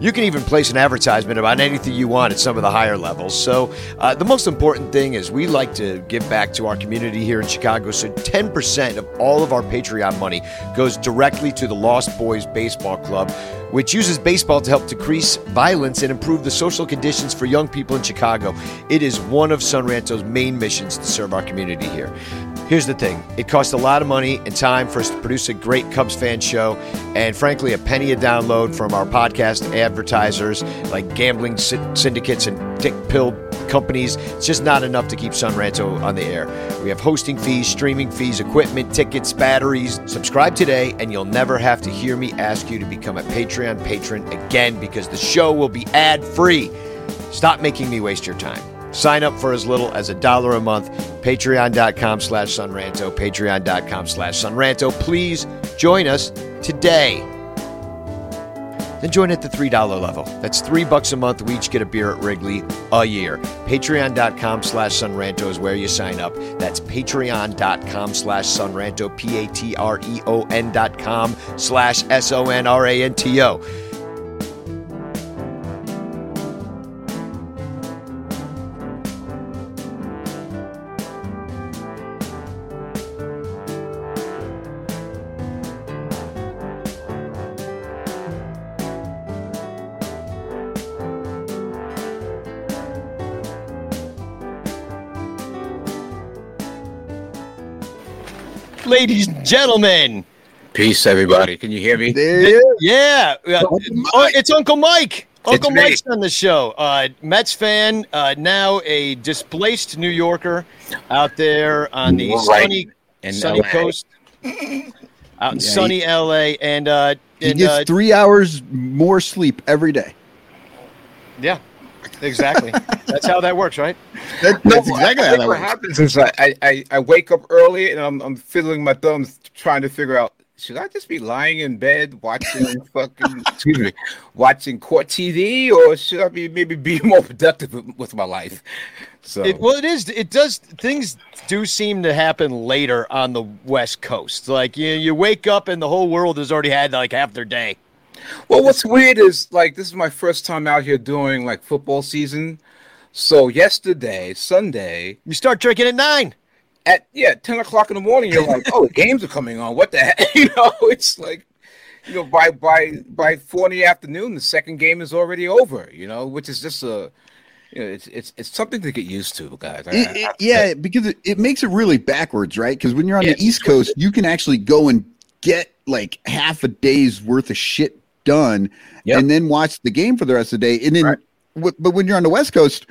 you can even place an advertisement about anything you want at some of the higher levels. So, uh, the most important thing is we like to give back to our community here in Chicago. So, 10% of all of our Patreon money goes directly to the Lost Boys Baseball Club, which uses baseball to help decrease violence and improve the social conditions for young people in Chicago. It is one of Son Ranto's main missions to serve our community here. Here's the thing it costs a lot of money and time for us to produce a great Cubs fan show, and frankly, a penny a download from our podcast advertisers like gambling syndicates and dick pill companies. It's just not enough to keep Son Ranto on the air. We have hosting fees, streaming fees, equipment, tickets, batteries. Subscribe today, and you'll never have to hear me ask you to become a Patreon patron again because the show will be ad free. Stop making me waste your time. Sign up for as little as a dollar a month. Patreon.com slash Sonranto. Patreon.com slash Sonranto. Please join us today. Then join at the $3 level. That's three bucks a month. We each get a beer at Wrigley a year. Patreon.com slash Sonranto is where you sign up. That's patreon.com slash Sonranto, P-A-T-R-E-O-N dot com slash S-O-N-R-A-N-T-O. ladies and gentlemen. Peace, everybody. Can you hear me? Yeah. yeah. Oh, it's Uncle Mike. Uncle Mike's on the show. Uh, Mets fan, uh, now a displaced New Yorker out there on the right. sunny, in sunny LA. coast, out in yeah, sunny he, LA. And, uh, he gets uh, three hours more sleep every day. Yeah. Exactly. that's how that works, right? That, that's no, exactly how that what works. happens is I, I, I wake up early and I'm, I'm fiddling my thumbs trying to figure out should I just be lying in bed watching fucking excuse me watching court TV or should I be maybe be more productive with my life? So it, well, it is. It does. Things do seem to happen later on the West Coast. Like you, you wake up and the whole world has already had like half their day. Well, what's weird is like this is my first time out here doing like football season. So yesterday, Sunday, you start drinking at nine. At yeah, ten o'clock in the morning, you're like, oh, the games are coming on. What the heck? You know, it's like, you know, by by by four in the afternoon, the second game is already over. You know, which is just a you know, it's it's it's something to get used to, guys. It, it, yeah, because it, it makes it really backwards, right? Because when you're on yeah, the East Coast, you can actually go and get like half a day's worth of shit done yep. and then watch the game for the rest of the day. And then, right. w- but when you're on the West Coast,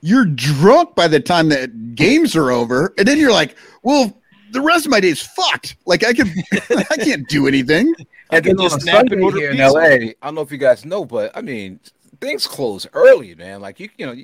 you're drunk by the time that games are over. And then you're like, well, the rest of my day is fucked. Like I can, I can't do anything. I can just Sunday here in LA, I don't know if you guys know, but I mean, things close early, man. Like you, you know,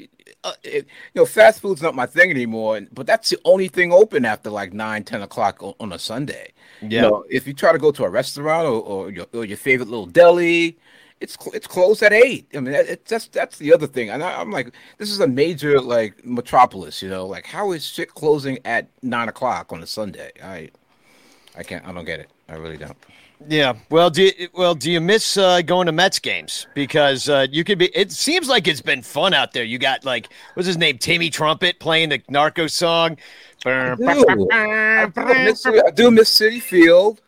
uh, it, you know, fast food's not my thing anymore. But that's the only thing open after like nine, ten o'clock on, on a Sunday. Yeah. You know, if you try to go to a restaurant or, or, your, or your favorite little deli, it's it's closed at eight. I mean, it, that's that's the other thing. And I, am like, this is a major like metropolis. You know, like how is shit closing at nine o'clock on a Sunday? I I can't. I don't get it. I really don't. Yeah. Well, do you, well do you miss uh, going to Mets games because uh, you could be? It seems like it's been fun out there. You got like what's his name, Timmy Trumpet playing the Narco song. I do, I do miss, I do miss Citi Field.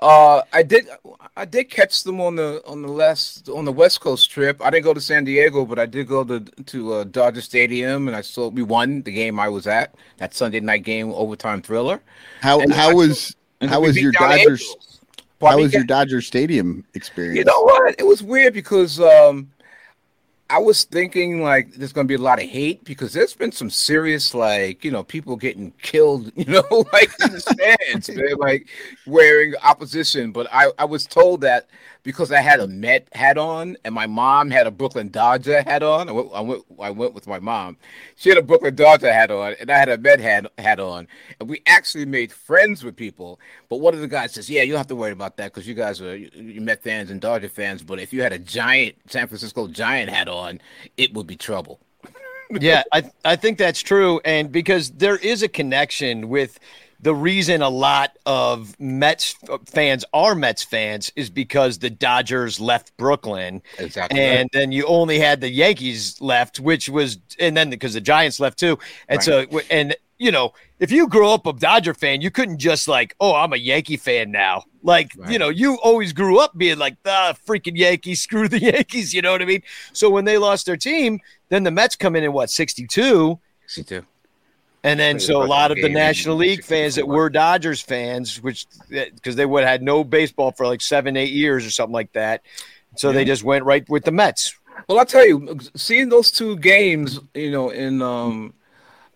Uh, I did. I did catch them on the on the last on the West Coast trip. I didn't go to San Diego, but I did go to to uh, Dodger Stadium, and I saw we won the game I was at that Sunday night game overtime thriller. How and how I, was how was your Dodgers? How was your Dodger Stadium experience? You know what? It was weird because um, I was thinking like there's going to be a lot of hate because there's been some serious like you know people getting killed you know like in the stands man, like wearing opposition. But I I was told that because I had a Met hat on and my mom had a Brooklyn Dodger hat on. I went I went, I went with my mom. She had a Brooklyn Dodger hat on and I had a Met hat hat on, and we actually made friends with people. But one of the guys says, "Yeah, you don't have to worry about that because you guys are you Met fans and Dodger fans. But if you had a giant San Francisco Giant hat on." on, it would be trouble. yeah, I I think that's true, and because there is a connection with the reason a lot of Mets fans are Mets fans is because the Dodgers left Brooklyn. Exactly. And right. then you only had the Yankees left, which was, and then because the Giants left too. And right. so, and, you know, if you grew up a Dodger fan, you couldn't just like, oh, I'm a Yankee fan now. Like, right. you know, you always grew up being like, the freaking Yankees, screw the Yankees. You know what I mean? So when they lost their team, then the Mets come in in what, 62? 62. And then, so a lot of the National League fans that were Dodgers fans, which because they would have had no baseball for like seven, eight years or something like that. So yeah. they just went right with the Mets. Well, I'll tell you, seeing those two games, you know, in um,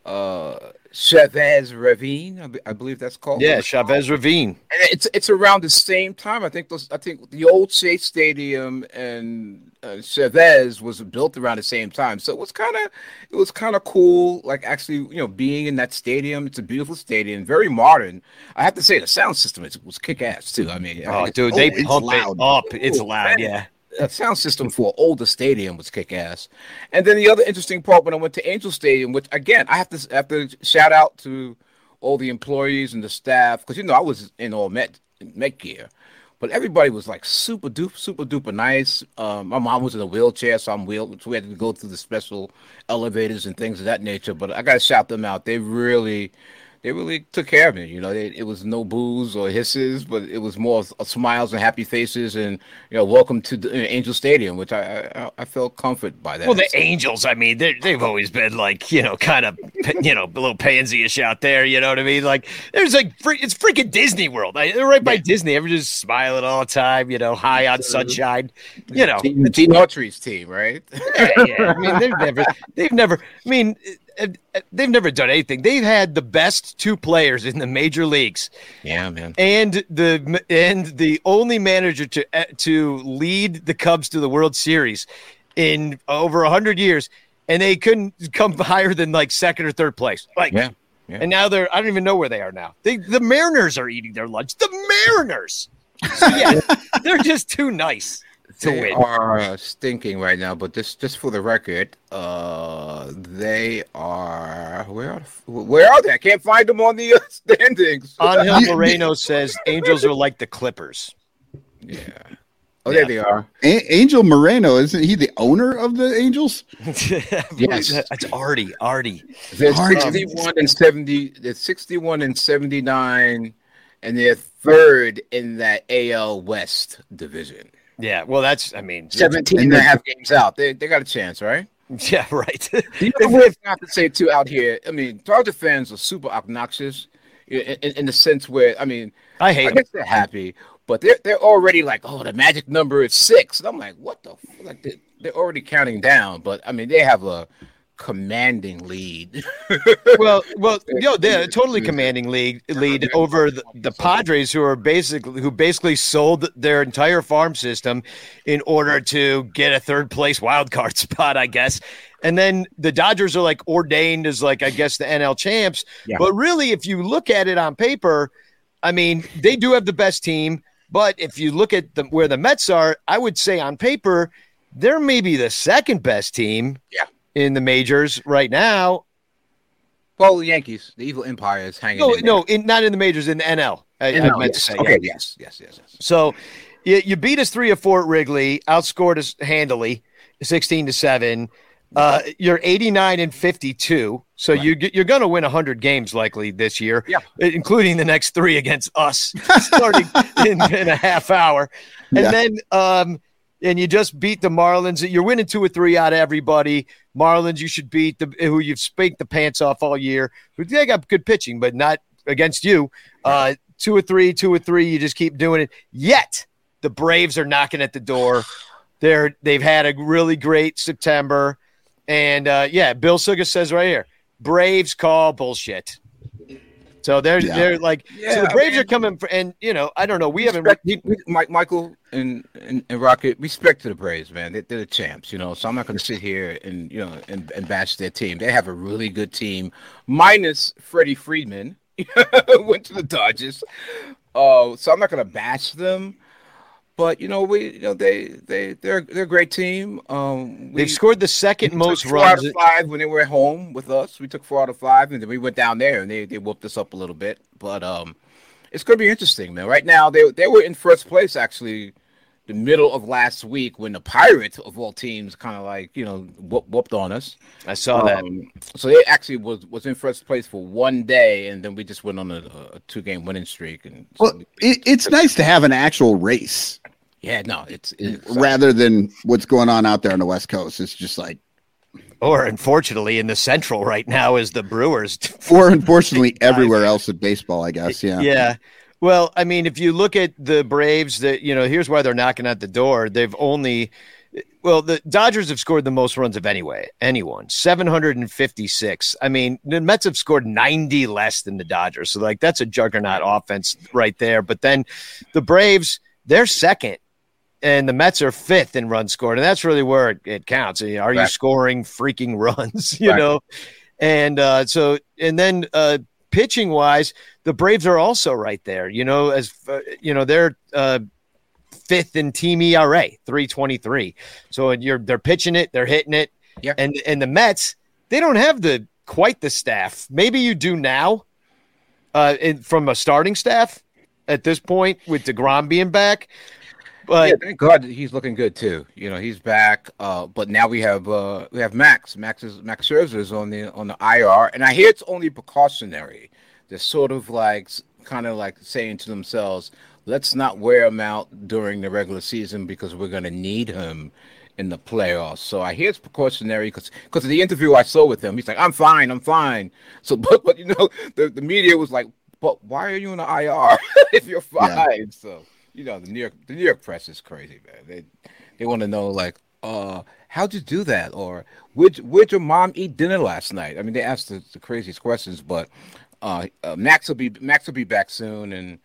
uh, Chavez Ravine, I believe that's called. Yeah, Chavez Ravine. And it's it's around the same time. I think those. I think the old Shea Stadium and uh, Chavez was built around the same time. So it was kind of it was kind of cool. Like actually, you know, being in that stadium. It's a beautiful stadium, very modern. I have to say the sound system is, was kick ass too. I mean, oh, I dude, they oh, pump it up. It's loud. Yeah a sound system for an older stadium was kick ass. And then the other interesting part when I went to Angel Stadium, which again I have to have to shout out to all the employees and the staff because you know I was in all Met Met gear, but everybody was like super duper super duper nice. Um, my mom was in a wheelchair, so I'm wheel, so we had to go through the special elevators and things of that nature. But I got to shout them out. They really they really took care of me. You know, they, it was no boos or hisses, but it was more smiles and happy faces, and you know, welcome to the, uh, Angel Stadium, which I, I, I felt comfort by that. Well, the Angels, I mean, they've always been like you know, kind of you know, a little pansy-ish out there. You know what I mean? Like there's like it's freaking Disney World. They're right by yeah. Disney. Everyone's just smiling all the time. You know, high on sunshine. You know, the Gene Autry's team, right? yeah, yeah. I mean, they've never, they've never. I mean they've never done anything. They've had the best two players in the major leagues. Yeah, man. And the and the only manager to uh, to lead the Cubs to the World Series in over hundred years, and they couldn't come higher than like second or third place. Like, yeah. yeah. And now they're I don't even know where they are now. They, the Mariners are eating their lunch. The Mariners. So yeah, they're just too nice to they win. are uh, stinking right now, but just just for the record, uh, they are where are where are they? I can't find them on the uh, standings. Angel Moreno says Angels are like the Clippers. Yeah. Oh, yeah. there they are. A- Angel Moreno isn't he the owner of the Angels? yes, it's Arte. Arte. They're sixty-one and seventy. They're sixty-one and seventy-nine, and they're third in that AL West division. Yeah, well, that's I mean, 17 and a half games out. They they got a chance, right? Yeah, right. you know what I have to say too out here? I mean, Dodger fans are super obnoxious in, in, in the sense where I mean, I hate. I guess they're happy, but they're they're already like, oh, the magic number is six, and I'm like, what the like? They're, they're already counting down, but I mean, they have a commanding lead. well, well, yo, they're totally commanding lead lead over the, the Padres, who are basically who basically sold their entire farm system in order to get a third place wild card spot, I guess. And then the Dodgers are like ordained as like I guess the NL champs. Yeah. But really, if you look at it on paper, I mean, they do have the best team. But if you look at the, where the Mets are, I would say on paper, they're maybe the second best team. Yeah in the majors right now. Well, the Yankees, the evil empire is hanging. No, in no, in, not in the majors, in the NL. I, I meant yes. to say. Okay, yeah. yes, yes, yes, yes. So you, you beat us three or four at Wrigley, outscored us handily, sixteen to seven. Uh, you're 89 and 52, so Right. you you're going to win 100 games likely this year, Yeah. including the next three against us, starting in, in a half hour, and Yeah. then um, and you just beat the Marlins. You're winning two or three out of everybody. Marlins, you should beat the who you've spanked the pants off all year. They got good pitching, but not against you. Uh, two or three, two or three. You just keep doing it. Yet the Braves are knocking at the door. They're they've had a really great September, and uh, yeah, Bill Suga says right here, Braves call bullshit. So they're Yeah. they're like so Yeah, the I Braves mean- are coming for, and you know I don't know we haven't we, we, Mike, Michael and, and, and Rockett, respect to the Braves, man. They, they're the champs, you know. So I'm not going to sit here and you know and, and bash their team. They have a really good team, minus Freddie Freeman, went to the Dodgers. Uh, so I'm not going to bash them. But you know we you know they they they're they're a great team. Um, we, they've scored the second most four out runs. of five when they were at home with us. We took four out of five, and then we went down there and they they whooped us up a little bit. But um, it's going to be interesting, man. Right now, they they were in first place actually, the middle of last week when the Pirates of all teams kind of like you know whoop, whooped on us. I saw that. Um, so they actually was was in first place for one day, and then we just went on a, a two game winning streak. And so Well, we- it, it's nice to have an actual race yeah, no, it's, it's rather than what's going on out there on the West Coast. It's just like, Or unfortunately, in the Central right now is the Brewers. or unfortunately, everywhere else in baseball, I guess. Yeah. Yeah. Well, I mean, if you look at the Braves, that you know, here's why they're knocking at the door. They've only, well, the Dodgers have scored the most runs of anyway, anyone, 756. I mean, the Mets have scored 90 less than the Dodgers, so like that's a juggernaut offense right there. But then the Braves, they're second. And the Mets are fifth in runs scored, and that's really where it, it counts. Are you Right. scoring freaking runs? You Right. know, and uh, so and then uh, pitching wise, the Braves are also right there. You know, as uh, you know, they're uh, fifth in team ERA, three twenty three. So you're they're pitching it, they're hitting it, Yeah. And and the Mets, they don't have the quite the staff. Maybe you do now, uh, in, from a starting staff at this point with Degrom being back. But yeah, thank God he's looking good too. You know, he's back. Uh, but now we have uh, we have Max. Max is Max Scherzer is on the on the IR, and I hear it's only precautionary. They're sort of like kind of like saying to themselves, "Let's not wear him out during the regular season because we're going to need him." In the playoffs, so I hear it's precautionary because because the interview I saw with him, he's like, "I'm fine, I'm fine." So, but but you know, the, the media was like, "But why are you in the IR if you're Yeah. fine?" So you know, the New York the New York press is crazy, man. They they want to know like, uh, how'd you do that, or would would your mom eat dinner last night? I mean, they ask the, the craziest questions, but uh, uh, Max will be Max will be back soon, and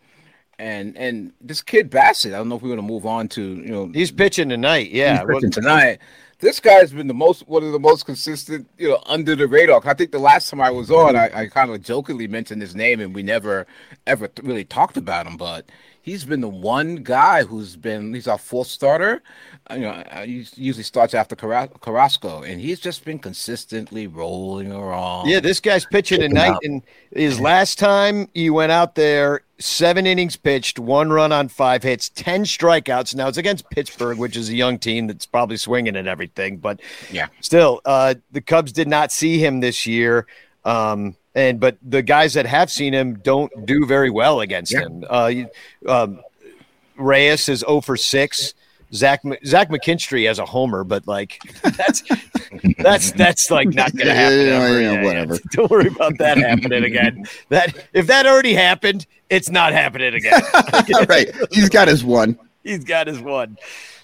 and and this kid Bassitt, I don't know if we're gonna move on to you know he's pitching tonight. Yeah, he's pitching tonight. This guy's been the most one of the most consistent, you know, under the radar. I think the last time I was on, I, I kind of jokingly mentioned his name, and we never ever really talked about him. But he's been the one guy who's been he's our fourth starter. Uh, You know, uh, he usually starts after Carrasco, and he's just been consistently rolling around. Yeah, this guy's pitching tonight. out. And his last time he went out there, seven innings pitched, one run on five hits, 10 strikeouts. Now it's against Pittsburgh, which is a young team that's probably swinging and everything. But Yeah. still, uh, the Cubs did not see him this year. Um, and but the guys that have seen him don't do very well against Yeah. him. Uh, um, Reyes is 0 for 6. Zach Zach McKinstry as a homer, but like that's that's that's like not gonna happen. Yeah, ever. yeah, Yeah, yeah. whatever. Don't worry about that happening again. That if that already happened, it's not happening again. right. He's got his one. He's got his one.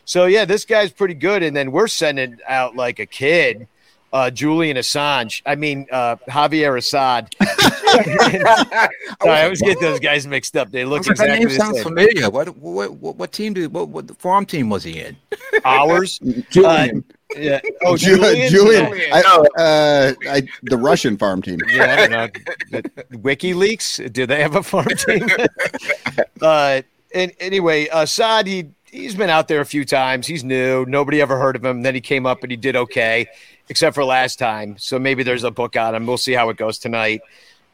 So yeah, this guy's pretty good. And then we're sending out like a kid, uh, Julian Assange. I mean uh, Javier Assad. I always get those guys mixed up. They look that exactly name the sounds same. familiar. What what what, what team did what, what farm team was he in? Ours. Julian. Yeah. Oh, Julian. Julian. Julian. I, uh, I, the Russian farm team. Yeah, I don't know. WikiLeaks, do they have a farm team? uh, and anyway, Assad, he he's been out there a few times. He's new. Nobody ever heard of him. Then he came up and he did okay, except for last time. So maybe there's a book on him. We'll see how it goes tonight.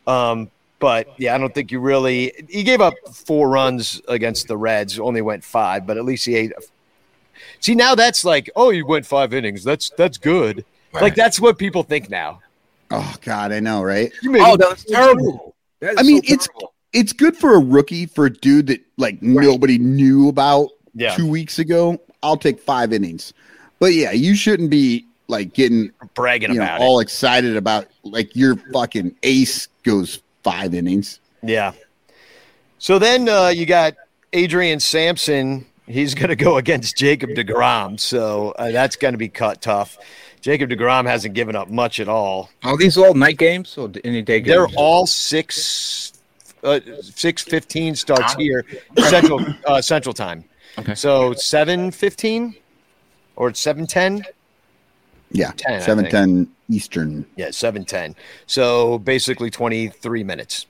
Um, but yeah, I don't think you really. He gave up four runs against the Reds, only went five, but at least he ate. See, now that's like, oh, you went five innings. That's that's good. Right. Like that's what people think now. Oh God, I know, right? oh, that's terrible. That I mean, so it's terrible. it's good for a rookie for a dude that like right. nobody knew about yeah. two weeks ago. I'll take five innings, but yeah, you shouldn't be like getting bragging you know, about all excited about like your fucking ace goes five innings. Yeah. So then uh, you got Adrian Sampson. He's going to go against Jacob DeGrom. So uh, that's going to be cut tough. Jacob DeGrom hasn't given up much at all. Are these all night games or any day games? They're all six, uh, six fifteen starts here central uh, central time. Okay. So seven fifteen or seven ten. Yeah, 10, seven ten Eastern. Yeah, seven ten. So basically twenty three minutes.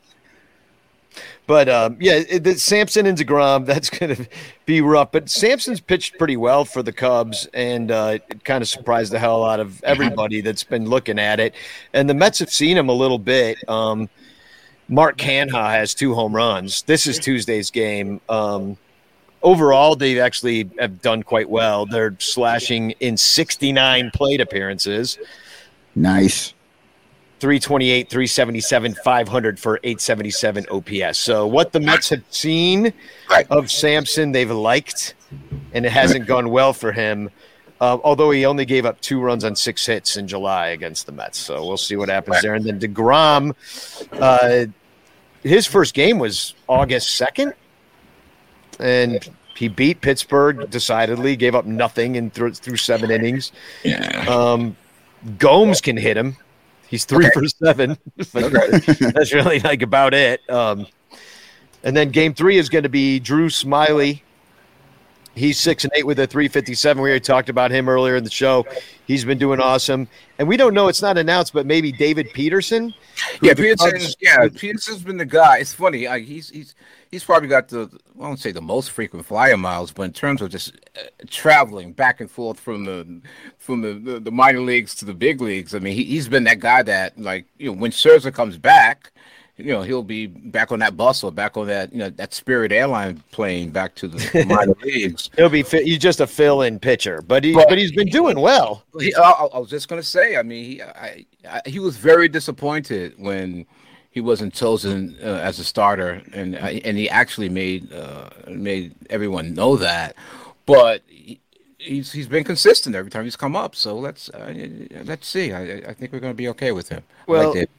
But um, yeah, it, the Sampson and Degrom, that's going to be rough. But Sampson's pitched pretty well for the Cubs, and uh, it kind of surprised the hell out of everybody that's been looking at it. And the Mets have seen him a little bit. Um, Mark Canha has two home runs. This is Tuesday's game. Um, overall, they actually have done quite well. They're slashing in 69 plate appearances. Nice. 328, 377, 500 for 877 OPS. So what the Mets have seen of Sampson, they've liked, and it hasn't gone well for him. Uh, although he only gave up two runs on six hits in July against the Mets, so we'll see what happens there. And then Degrom, uh, his first game was August second, and he beat Pittsburgh decidedly, gave up nothing and through, through seven innings. Yeah. Um, Gomes can hit him. He's three okay. for seven. that's really like about it. Um, and then game three is going to be Drew Smyly. He's six and eight with a 357. We already talked about him earlier in the show. He's been doing awesome. And we don't know, it's not announced, but maybe David Peterson. Yeah, Peterson. Yeah, Peterson's been the guy. It's funny. Like he's he's he's probably got the I won't say the most frequent flyer miles, but in terms of just uh, traveling back and forth from the from the, the, the, minor leagues to the big leagues, I mean, he, has been that guy that like you know when Scherzer comes back, you know he'll be back on that bus or back on that you know that Spirit Airline plane back to the minor leagues. He'll be he's just a fill-in pitcher, but he but, but he's been doing well. He, I, I, was just gonna say, I mean, he I, I, he was very disappointed when he wasn't chosen uh, as a starter, and uh, and he actually made uh, made everyone know that. But he, he's he's been consistent every time he's come up. So let's uh, let's see. I I think we're going to be okay with him. Well, like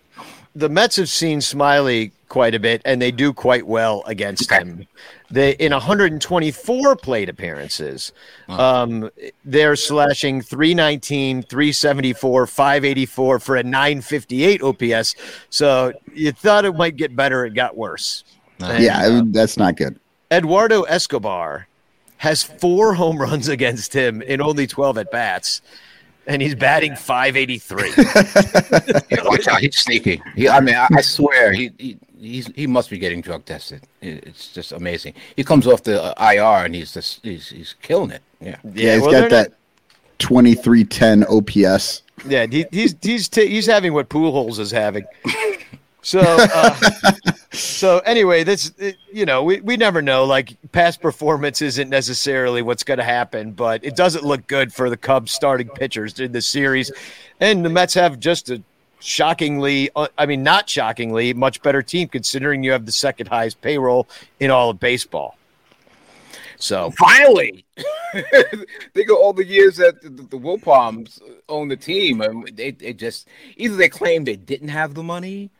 the Mets have seen Smyly quite a bit, and they do quite well against okay. him. They in 124 plate appearances, um, they're slashing 319, 374, 584 for a 958 OPS. So you thought it might get better, it got worse. And, yeah, uh, that's not good. Eduardo Escobar has four home runs against him in only 12 at bats and he's batting 583. yeah, watch out, he's sneaky. He, I mean, I, I swear, he, he he's he must be getting drug tested. It's just amazing. He comes off the uh, IR and he's just he's he's killing it. Yeah, yeah, yeah he's well, got that 2310 OPS. Yeah, he, he's he's t- he's having what Pujols is having. So, uh, so anyway, this you know we, we never know. Like past performance isn't necessarily what's going to happen, but it doesn't look good for the Cubs starting pitchers in the series, and the Mets have just a shockingly, uh, I mean not shockingly, much better team considering you have the second highest payroll in all of baseball. So finally, think of all the years that the, the Wilpons owned the team, and they, they just either they claimed they didn't have the money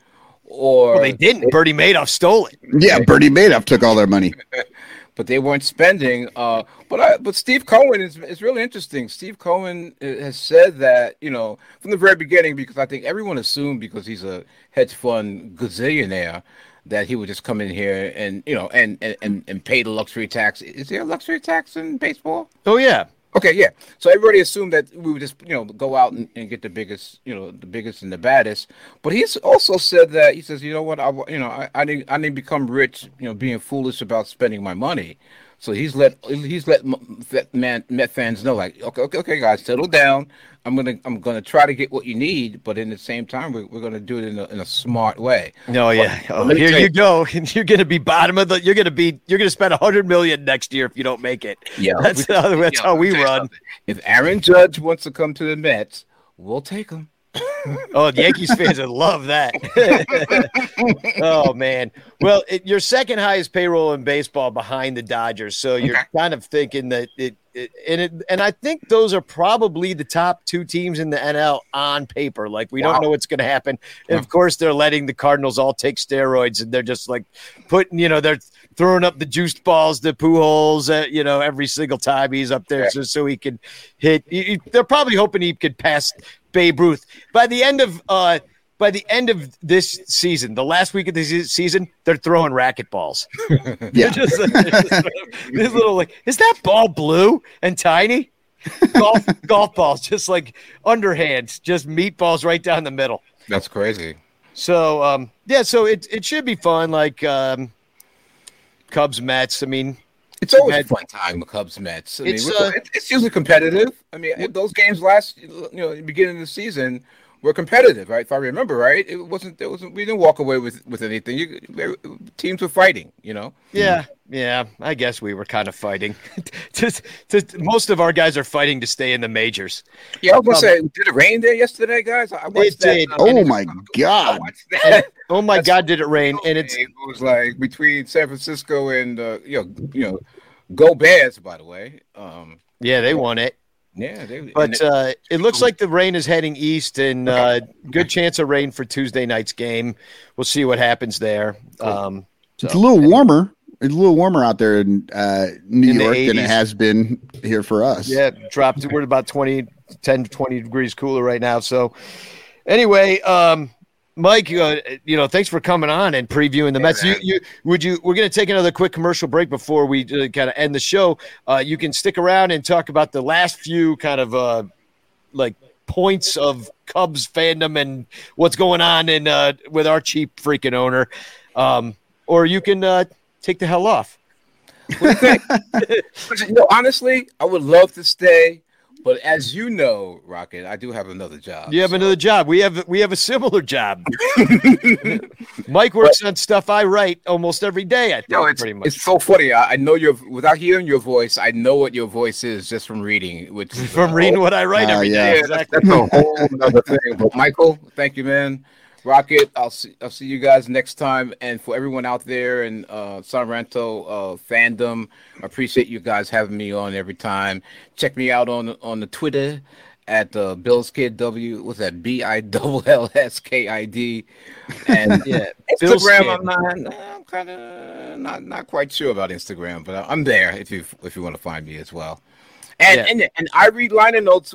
or well, they didn't. Bernie Madoff stole it. Yeah, Bernie Madoff took all their money. but they weren't spending. Uh, but I, but Steve Cohen is is really interesting. Steve Cohen uh, has said that you know from the very beginning because I think everyone assumed because he's a hedge fund gazillionaire that he would just come in here and you know and and and pay the luxury tax. Is there a luxury tax in baseball? Oh yeah, Okay, yeah. So everybody assumed that we would just, you know, go out and, and, get the biggest, you know, the biggest and the baddest. But he's also said that he says, you know what, I, you know, I, I need, I to become rich, you know, being foolish about spending my money. So he's let he's let man Met fans know like okay okay okay guys settle down. I'm gonna I'm gonna try to get what you need, but in the same time we're, we're gonna do it in a, in a smart way. No, oh, yeah. oh, here you, go. You're gonna be bottom of the. You're gonna be. You're gonna spend a hundred million next year if you don't make it. Yeah, that's we, how, that's how we run. If Aaron Judge wants to come to the Mets, we'll take him. oh, the Yankees fans would love that. oh man. Well, it, your second highest payroll in baseball behind the Dodgers, so you're okay. kind of thinking that it, it, and it and I think those are probably the top two teams in the NL on paper. Like we wow. don't know what's going to happen, and of course they're letting the Cardinals all take steroids, and they're just like putting, you know, they're throwing up the juiced balls to Pujols, uh, you know, every single time he's up there, yeah. so so he can hit. They're probably hoping he could pass Babe Ruth. By the end of uh, by the end of this season, the last week of the season, they're throwing racket balls. yeah, just, just, this little like, is that ball blue and tiny? golf golf balls, just like underhand, just meatballs right down the middle. That's crazy. So um, yeah, so it it should be fun. Like um, Cubs Mets. I mean, it's always a fun time the Cubs Mets. I it's, mean, uh, it's usually competitive. I mean, those games last, you know, beginning of the season were competitive, right? If I remember right, it wasn't. There wasn't. We didn't walk away with with anything. You, teams were fighting, you know. Yeah, yeah. I guess we were kind of fighting. just, just, most of our guys are fighting to stay in the majors. Yeah, I was gonna um, say, did it rain there yesterday, guys? I watched it that, did. oh my god. oh my god, did it rain? And it's it was like between San Francisco and uh, you know, you know, go Bears. By the way, um, yeah, they won it. Yeah, they, but uh, it looks like the rain is heading east, and uh, good chance of rain for Tuesday night's game. We'll see what happens there. Um, so, it's a little warmer. It's a little warmer out there in uh, New in York than it has been here for us. Yeah, dropped. We're about 20, 10 to 20 degrees cooler right now. So, anyway, um, Mike, uh, you know, thanks for coming on and previewing the Mets. You, you, would you? We're going to take another quick commercial break before we uh, kind of end the show. Uh, you can stick around and talk about the last few kind of uh, like points of Cubs fandom and what's going on in uh, with our cheap freaking owner, um, or you can uh, take the hell off. What do you think? you know, honestly, I would love to stay. But as you know, Rockett, I do have another job. You have so. another job. We have we have a similar job. Mike works but, on stuff I write almost every day. I think, no, it's, pretty much. It's so funny. I, I, know your without hearing your voice, I know what your voice is just from reading. Which from reading whole, what I write uh, every yeah. day. Exactly. That's, that's a whole other thing. But Michael, thank you, man. Rockett, I'll see I'll see you guys next time. And for everyone out there in uh Son Ranto uh fandom, I appreciate you guys having me on every time. Check me out on on the Twitter at uh, Bill's Kid W. What's that? B I L L S K I D. And yeah, Instagram. I'm not. I'm kind of not not quite sure about Instagram, but I'm there if you if you want to find me as well. And, yeah. and and I read liner notes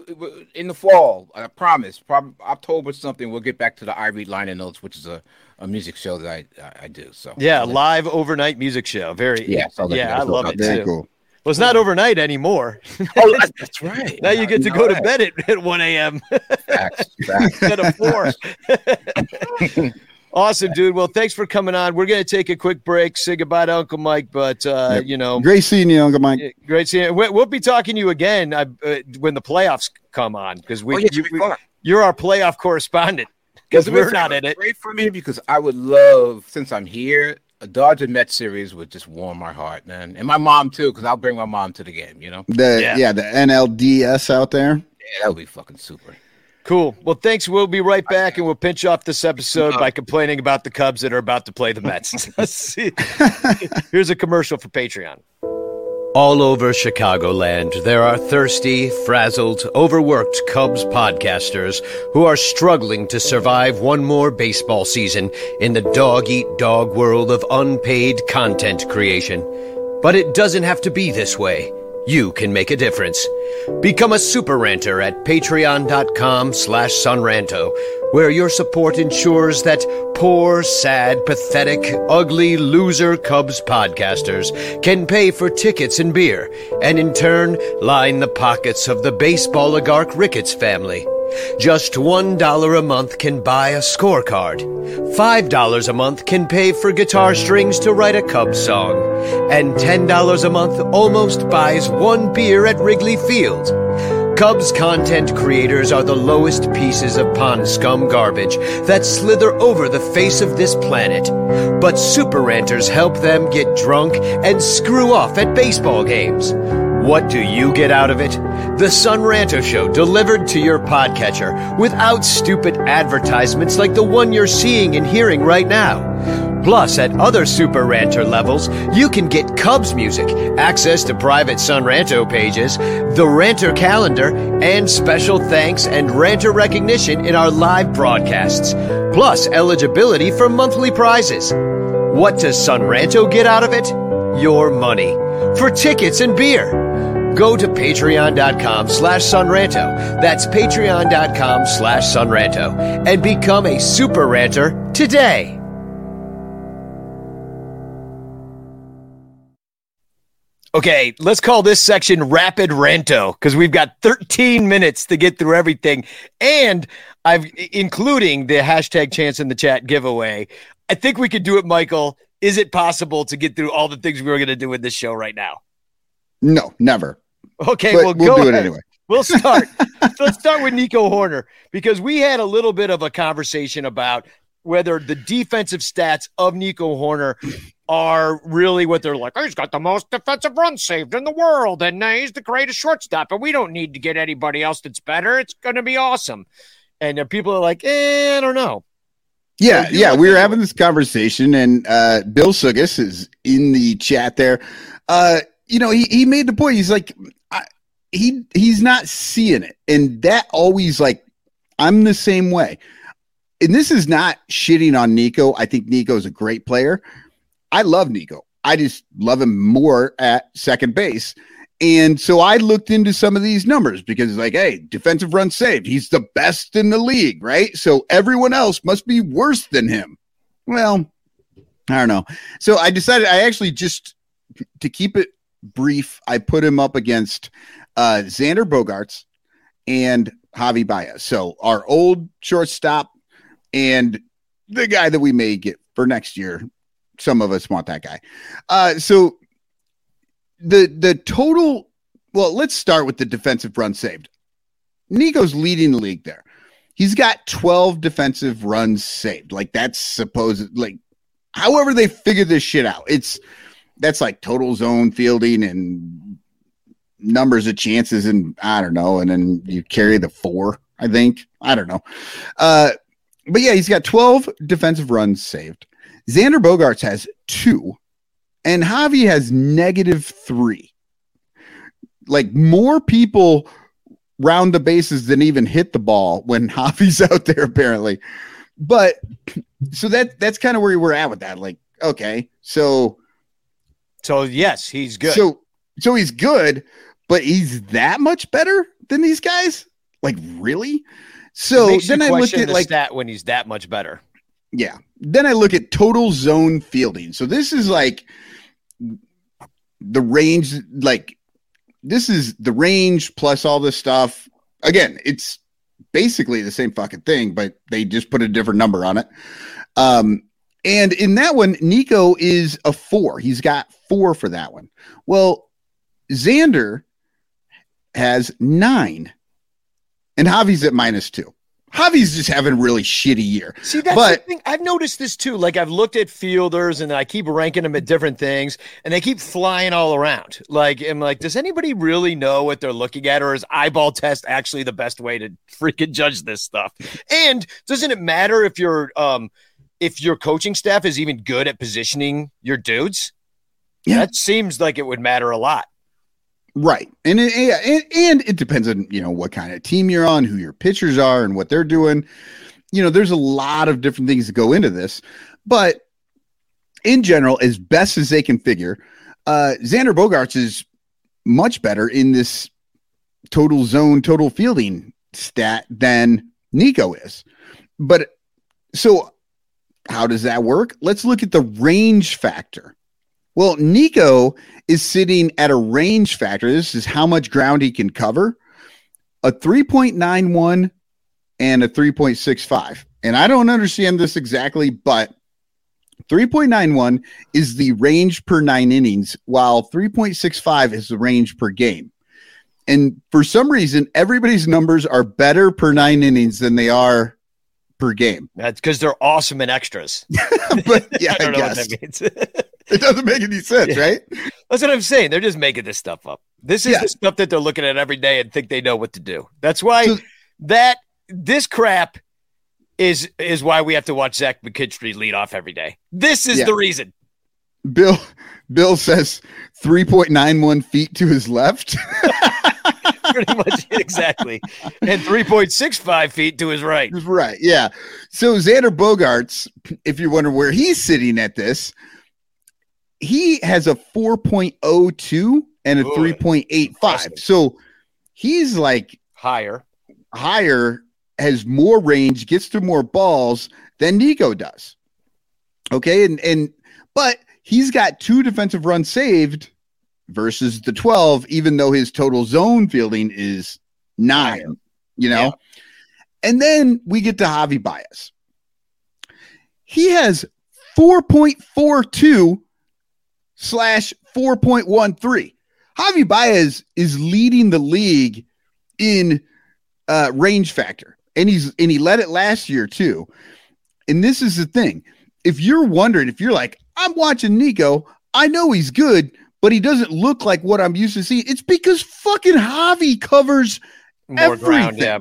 in the fall. I promise. Probably October something. We'll get back to the I read liner notes, which is a, a music show that I I do. So yeah, live overnight music show. Very yeah. yeah, I love it too. Cool. Well, it's not overnight anymore. oh, that's right. now you get to go to bed at, at 1 a.m. Facts, facts. instead of 4. Awesome, dude. Well, thanks for coming on. We're going to take a quick break, say goodbye to Uncle Mike, but uh, yep. you know, great seeing you, Uncle Mike. Great seeing you. We'll be talking to you again uh, when the playoffs come on because we, oh, yeah, you, are our playoff correspondent because we're not in it. Great for me because I would love, since I'm here, a Dodger Met series would just warm my heart, man, and my mom too, because I'll bring my mom to the game. You know, the yeah, yeah the NLDS out there. Yeah, that would be fucking super. Cool. Well, thanks. We'll be right back, and we'll pinch off this episode by complaining about the Cubs that are about to play the Mets. Here's a commercial for Patreon. All over Chicagoland, there are thirsty, frazzled, overworked Cubs podcasters who are struggling to survive one more baseball season in the dog eat dog world of unpaid content creation. But it doesn't have to be this way you can make a difference. Become a super ranter at patreon.com slash sonranto, where your support ensures that poor, sad, pathetic, ugly, loser Cubs podcasters can pay for tickets and beer, and in turn line the pockets of the baseball oligarch Ricketts family. Just $1 a month can buy a scorecard. $5 a month can pay for guitar strings to write a Cubs song. And $10 a month almost buys one beer at Wrigley Field. Cubs content creators are the lowest pieces of pond scum garbage that slither over the face of this planet. But super ranters help them get drunk and screw off at baseball games. What do you get out of it? The Son Ranto Show delivered to your podcatcher without stupid advertisements like the one you're seeing and hearing right now. Plus, at other Super Ranter levels, you can get Cubs music, access to private Son Ranto pages, the Ranter calendar, and special thanks and Ranter recognition in our live broadcasts. Plus, eligibility for monthly prizes. What does Son Ranto get out of it? Your money. For tickets and beer. Go to patreon.com slash sonranto. That's patreon.com slash sonranto. And become a super ranter today. Okay, let's call this section Rapid Ranto because we've got 13 minutes to get through everything. And I've including the hashtag chance in the chat giveaway. I think we could do it, Michael. Is it possible to get through all the things we were going to do in this show right now? No, never. Okay, But well, we'll go do it anyway. We'll start. Let's start with Nico Hoerner because we had a little bit of a conversation about whether the defensive stats of Nico Hoerner are really what they're like. Oh, he's got the most defensive runs saved in the world, and uh, he's the greatest shortstop, and we don't need to get anybody else that's better. It's going to be awesome. And uh, people are like, eh, I don't know. Yeah, yeah, we were having this conversation, and uh, Bill Sugas is in the chat there. Uh, you know, he, he made the point. He's like, he he's not seeing it, and that always like I'm the same way. And this is not shitting on Nico. I think Nico is a great player. I love Nico. I just love him more at second base. And so I looked into some of these numbers because it's like, hey, defensive run saved. He's the best in the league, right? So everyone else must be worse than him. Well, I don't know. So I decided I actually just to keep it brief, I put him up against uh Xander Bogaerts and Javi Baez. So our old shortstop and the guy that we may get for next year. Some of us want that guy. Uh so the the total well, let's start with the defensive run saved. Nico's leading the league there. He's got 12 defensive runs saved. Like that's supposed like however they figure this shit out. It's that's like total zone fielding and numbers of chances and I don't know, and then you carry the four, I think. I don't know. Uh but yeah, he's got 12 defensive runs saved. Xander Bogaerts has two, and Javi has negative three. Like more people round the bases than even hit the ball when Javi's out there, apparently. But so that that's kind of where we're at with that. Like, okay, so So, yes, he's good. so so he's good, but he's that much better than these guys? Like, really? So then I look question at like that when he's that much better. yeah. Then I look at total zone fielding. So this is like the range, like this is the range plus all this stuff. Again, it's basically the same fucking thing, but they just put a different number on it. Um, and in that one, Nico is a four. He's got four for that one. Well, Xander has nine, and Javi's at minus two. Javi's just having a really shitty year. See, that's But- the thing. I've noticed this too. Like I've looked at fielders and I keep ranking them at different things, and they keep flying all around. Like I'm like, does anybody really know what they're looking at, or is eyeball test actually the best way to freaking judge this stuff? And doesn't it matter if your um if your coaching staff is even good at positioning your dudes? Yeah. That seems like it would matter a lot. Right. And it, and, it depends on, you know, what kind of team you're on, who your pitchers are and what they're doing. You know, there's a lot of different things that go into this, but in general, as best as they can figure, uh, Xander Bogaerts is much better in this total zone, total fielding stat than Nico is. But so how does that work? Let's look at the range factor. Well, Nico is sitting at a range factor. This is how much ground he can cover. A 3.91 and a 3.65. And I don't understand this exactly, but 3.91 is the range per nine innings, while 3.65 is the range per game. And for some reason, everybody's numbers are better per nine innings than they are per game. That's because they're awesome and extras. but yeah, I, I guess. it doesn't make any sense, yeah. right? That's what I'm saying. They're just making this stuff up. This is yeah. the stuff that they're looking at every day and think they know what to do. That's why so, that this crap is is why we have to watch Zach McKinstry lead off every day. This is yeah. the reason. Bill Bill says 3.91 feet to his left. Pretty much exactly. And 3.65 feet to his right. Right. Yeah. So Xander Bogaerts, if you wonder where he's sitting at this, he has a 4.02 and a 3.85. So he's like higher. Higher has more range, gets to more balls than Nico does. Okay, and and but he's got two defensive runs saved versus the 12, even though his total zone fielding is nine, you know. Yeah. And then we get to Javi Baez. He has 4.42 slash 4.13. Javi Baez is leading the league in uh, range factor and he's and he led it last year too. And this is the thing: if you're wondering, if you're like, I'm watching Nico, I know he's good, but he doesn't look like what I'm used to seeing. It's because fucking Javi covers more everything. ground. Yeah,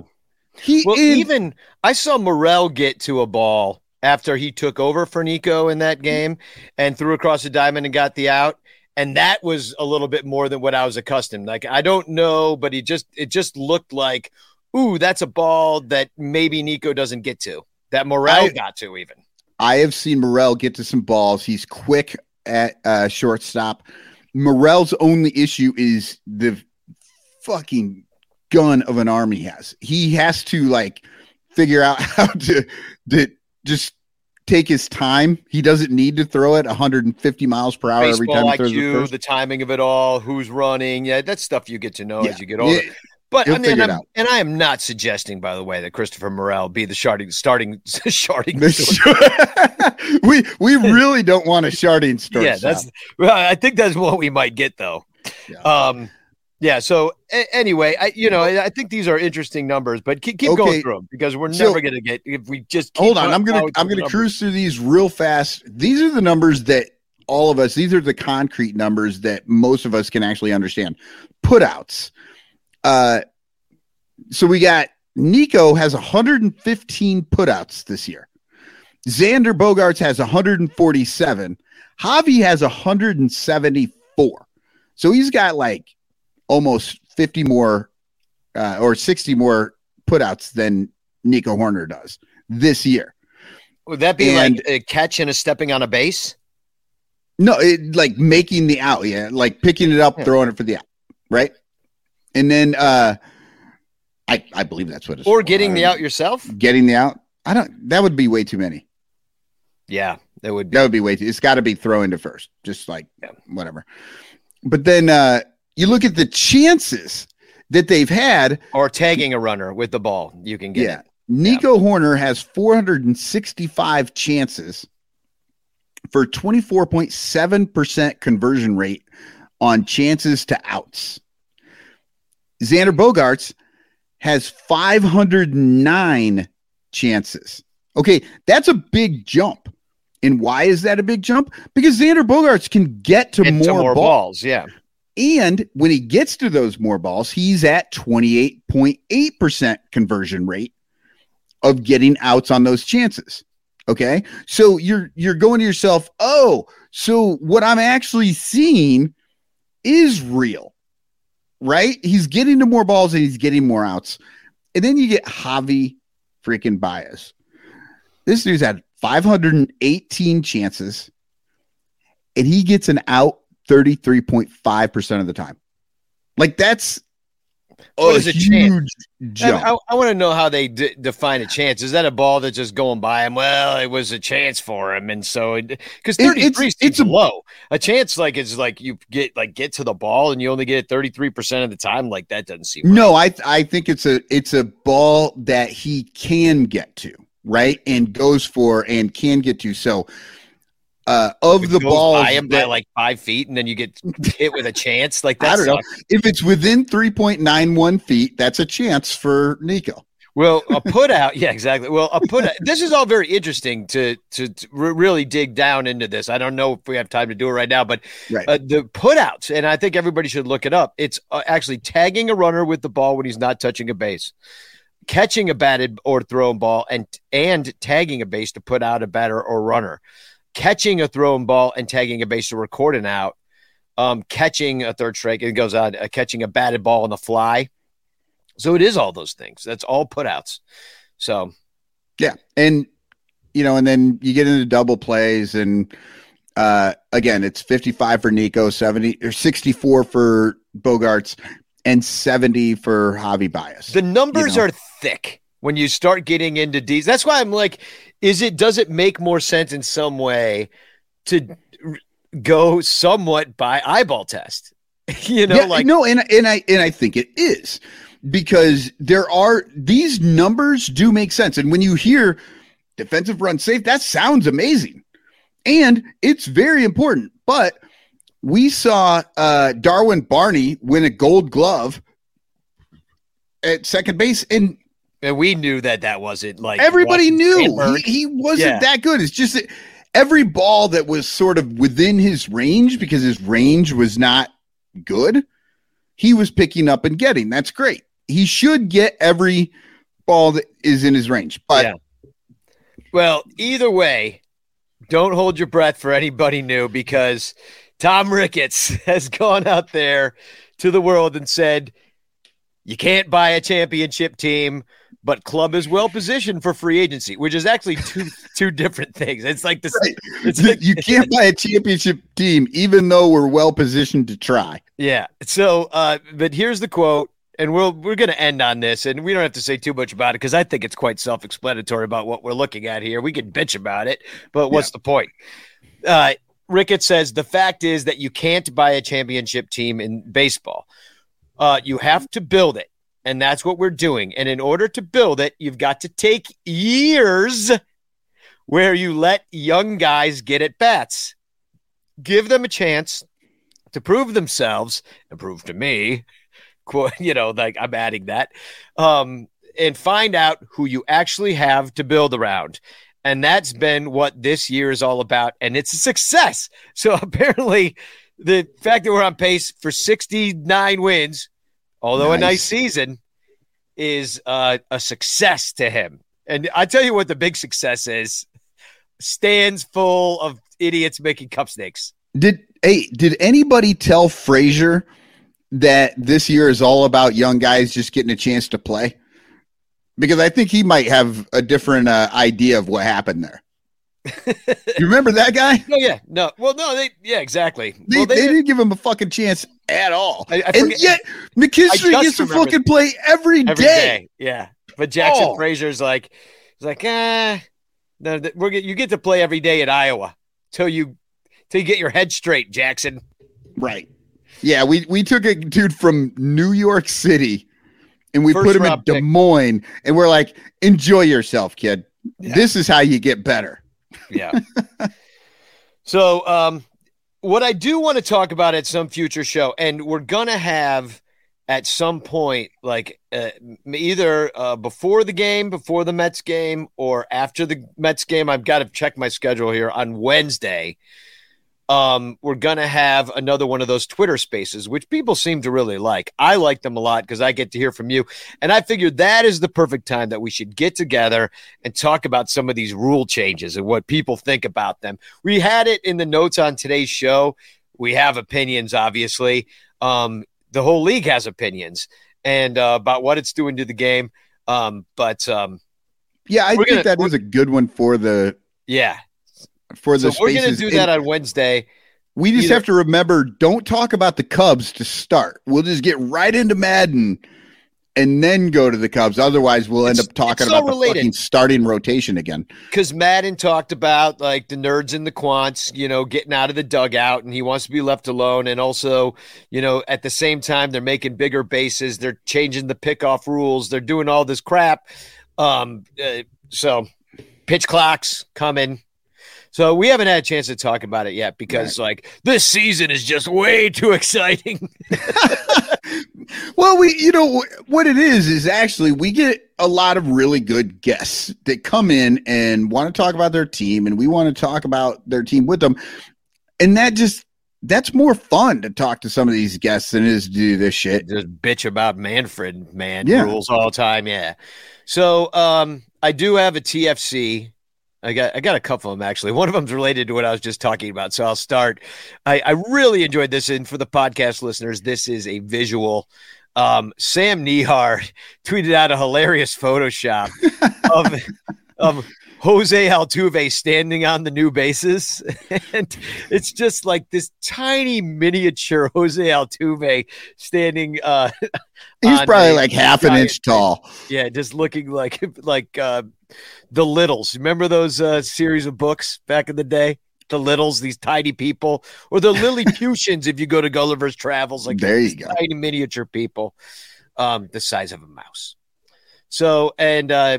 he well, is, even I saw Morel get to a ball after he took over for Nico in that game and threw across the diamond and got the out and that was a little bit more than what I was accustomed. Like I don't know, but he just it just looked like ooh, that's a ball that maybe Nico doesn't get to, that Morel I, got to even. I have seen Morel get to some balls. He's quick at uh, shortstop. Morel's only issue is the fucking gun of an arm he has. He has to like figure out how to, to just take his time. He doesn't need to throw it 150 miles per hour Baseball every time. He throws IQ, the, the timing of it all, who's running. Yeah, that's stuff you get to know yeah. as you get older. Yeah. But I mean, and I am not suggesting, by the way, that Christopher Morel be the sharding, starting sharding. we we really don't want a sharding story. Yeah, that's. Well, I think that's what we might get though. Yeah. Um, yeah. So a- anyway, I you know I, I, think these are interesting numbers, but keep, keep okay. going through them because we're so, never going to get if we just hold on. I'm gonna I'm gonna cruise through these real fast. These are the numbers that all of us. These are the concrete numbers that most of us can actually understand. Putouts uh, so we got Nico has 115 putouts this year. Xander Bogaerts has 147. Javi has 174. So he's got like almost 50 more uh, or 60 more putouts than Nico Hoerner does this year. Would that be and, like a catch and a stepping on a base? No, it, like making the out, yeah, like picking it up, yeah. throwing it for the out, right? And then uh I I believe that's what it's or getting the out yourself. Getting the out. I don't. That would be way too many. Yeah, that would. Be. That would be way too. It's got to be throwing to first, just like yeah. whatever. But then uh you look at the chances that they've had, or tagging a runner with the ball, you can get. Yeah, it. Nico yeah. Hoerner has 465 chances for 24.7% conversion rate on chances to outs. Xander Bogaerts has 509 chances. Okay, that's a big jump. And why is that a big jump? Because Xander Bogaerts can get to more, more balls. balls. Yeah. And when he gets to those more balls, he's at 28.8% conversion rate of getting outs on those chances. Okay? So you're you're going to yourself, "Oh, so what I'm actually seeing is real." Right? He's getting to more balls and he's getting more outs. And then you get Javi freaking Baez. This dude's had 518 chances and he gets an out 33.5% of the time. Like that's Oh, what is a huge jump. I, I want to know how they d- define a chance. Is that a ball that's just going by him? Well, it was a chance for him, and so because thirty three it's, it's a, low. A chance like it's like you get like get to the ball and you only get it thirty three percent of the time. Like that doesn't seem. Right. No, I I think it's a it's a ball that he can get to right and goes for and can get to. So uh, of the ball I am by like five feet, and then you get hit with a chance. Like that I don't sucks. know if it's within three point nine one feet. That's a chance for Nico. Well, a put out, yeah, exactly. Well, a put out. This is all very interesting to, to, to really dig down into this. I don't know if we have time to do it right now, but right. Uh, the put outs, and I think everybody should look it up. It's uh, actually tagging a runner with the ball when he's not touching a base, catching a batted or thrown ball, and and tagging a base to put out a batter or runner catching a thrown ball and tagging a base to record an out, um, catching a third strike, it goes on, uh, catching a batted ball on the fly. So it is all those things. That's all putouts. So, yeah, and you know, and then you get into double plays, and uh, again, it's fifty-five for Nico, seventy or sixty-four for Bogaerts, and seventy for Javi Baez. The numbers you know? are thick when you start getting into these. That's why I'm like, is it does it make more sense in some way to go somewhat by eyeball test? you know, yeah, like no, and and I and I think it is because there are these numbers do make sense, and when you hear defensive run safe, that sounds amazing, and it's very important. But we saw uh, Darwin Barney win a Gold Glove at second base, and and we knew that that wasn't like everybody knew he, he, wasn't yeah. that good. It's just that every ball that was sort of within his range because his range was not good, he was picking up and getting. That's great. He should get every ball that is in his range. But yeah. well, either way, don't hold your breath for anybody new because Tom Ricketts has gone out there to the world and said, you can't buy a championship team but club is well positioned for free agency, which is actually two two different things. It's like this. Right. It's like, you can't buy a championship team, even though we're well positioned to try. Yeah. So, uh, but here's the quote, and we'll we're going to end on this, and we don't have to say too much about it because I think it's quite self explanatory about what we're looking at here. We can bitch about it, but what's yeah. the point? Uh, Rickett says the fact is that you can't buy a championship team in baseball. Uh, you have to build it. And that's what we're doing. And in order to build it, you've got to take years where you let young guys get at bats. Give them a chance to prove themselves and prove to me, you know, like I'm adding that, um, and find out who you actually have to build around. And that's been what this year is all about. And it's a success. So apparently, the fact that we're on pace for 69 wins although nice. a nice season, is uh, a success to him. And I tell you what, the big success is stands full of idiots making cup snakes. Did hey, did anybody tell Frazier that this year is all about young guys just getting a chance to play? Because I think he might have a different uh, idea of what happened there. you remember that guy? No, yeah, no. Well, no, they, yeah, exactly. They, well, they, they didn't give him a fucking chance at all. I, I and yet, McKinstry gets to fucking play every, every day. day. Yeah, but Jackson oh. Frazier's like, he's like, ah, no, we're you get to play every day at Iowa till you till you get your head straight, Jackson. Right. Yeah, we we took a dude from New York City and we First put him in Des Moines, and we're like, enjoy yourself, kid. Yeah. This is how you get better. Yeah. so, um, what I do want to talk about at some future show, and we're gonna have at some point, like uh, either uh, before the game, before the Mets game, or after the Mets game. I've got to check my schedule here on Wednesday um, we're gonna have another one of those Twitter spaces, which people seem to really like. I like them a lot because I get to hear from you, and I figured that is the perfect time that we should get together and talk about some of these rule changes and what people think about them. We had it in the notes on today's show. We have opinions, obviously. Um, the whole league has opinions and uh, about what it's doing to the game. Um, but um, yeah, I think gonna, that is a good one for the yeah for the so we're going to do that on Wednesday. We just Either. have to remember don't talk about the Cubs to start. We'll just get right into Madden and then go to the Cubs. Otherwise, we'll end up talking it's about the fucking starting rotation again. because Madden talked about like the nerds and the quants, you know, getting out of the dugout, and he wants to be left alone. And also, you know, at the same time, they're making bigger bases, they're changing the pickoff rules, they're doing all this crap. Um, uh, so pitch clocks coming. So we haven't had a chance to talk about it yet because like this season is just way too exciting. Well, we, you know, what it is is actually we get a lot of really good guests that come in and want to talk about their team, and we want to talk about their team with them, and that just that's more fun to talk to some of these guests than it is to do this shit. just bitch about Manfred, man. Yeah. Rules all the time. Yeah. So um I do have a TFC. I got I got a couple of them actually. One of them's related to what I was just talking about. So I'll start. I, I really enjoyed this. And for the podcast listeners, this is a visual. Um, Sam Nehar tweeted out a hilarious Photoshop of of Jose Altuve standing on the new bases. and it's just like this tiny miniature Jose Altuve standing uh He's probably a like half an inch tall. yeah, just looking like like uh the littles. Remember those uh series of books back in the day? The littles, these tiny people, or the Lilliputians if you go to Gulliver's Travels, like There you go. tiny miniature people, um, the size of a mouse. So and uh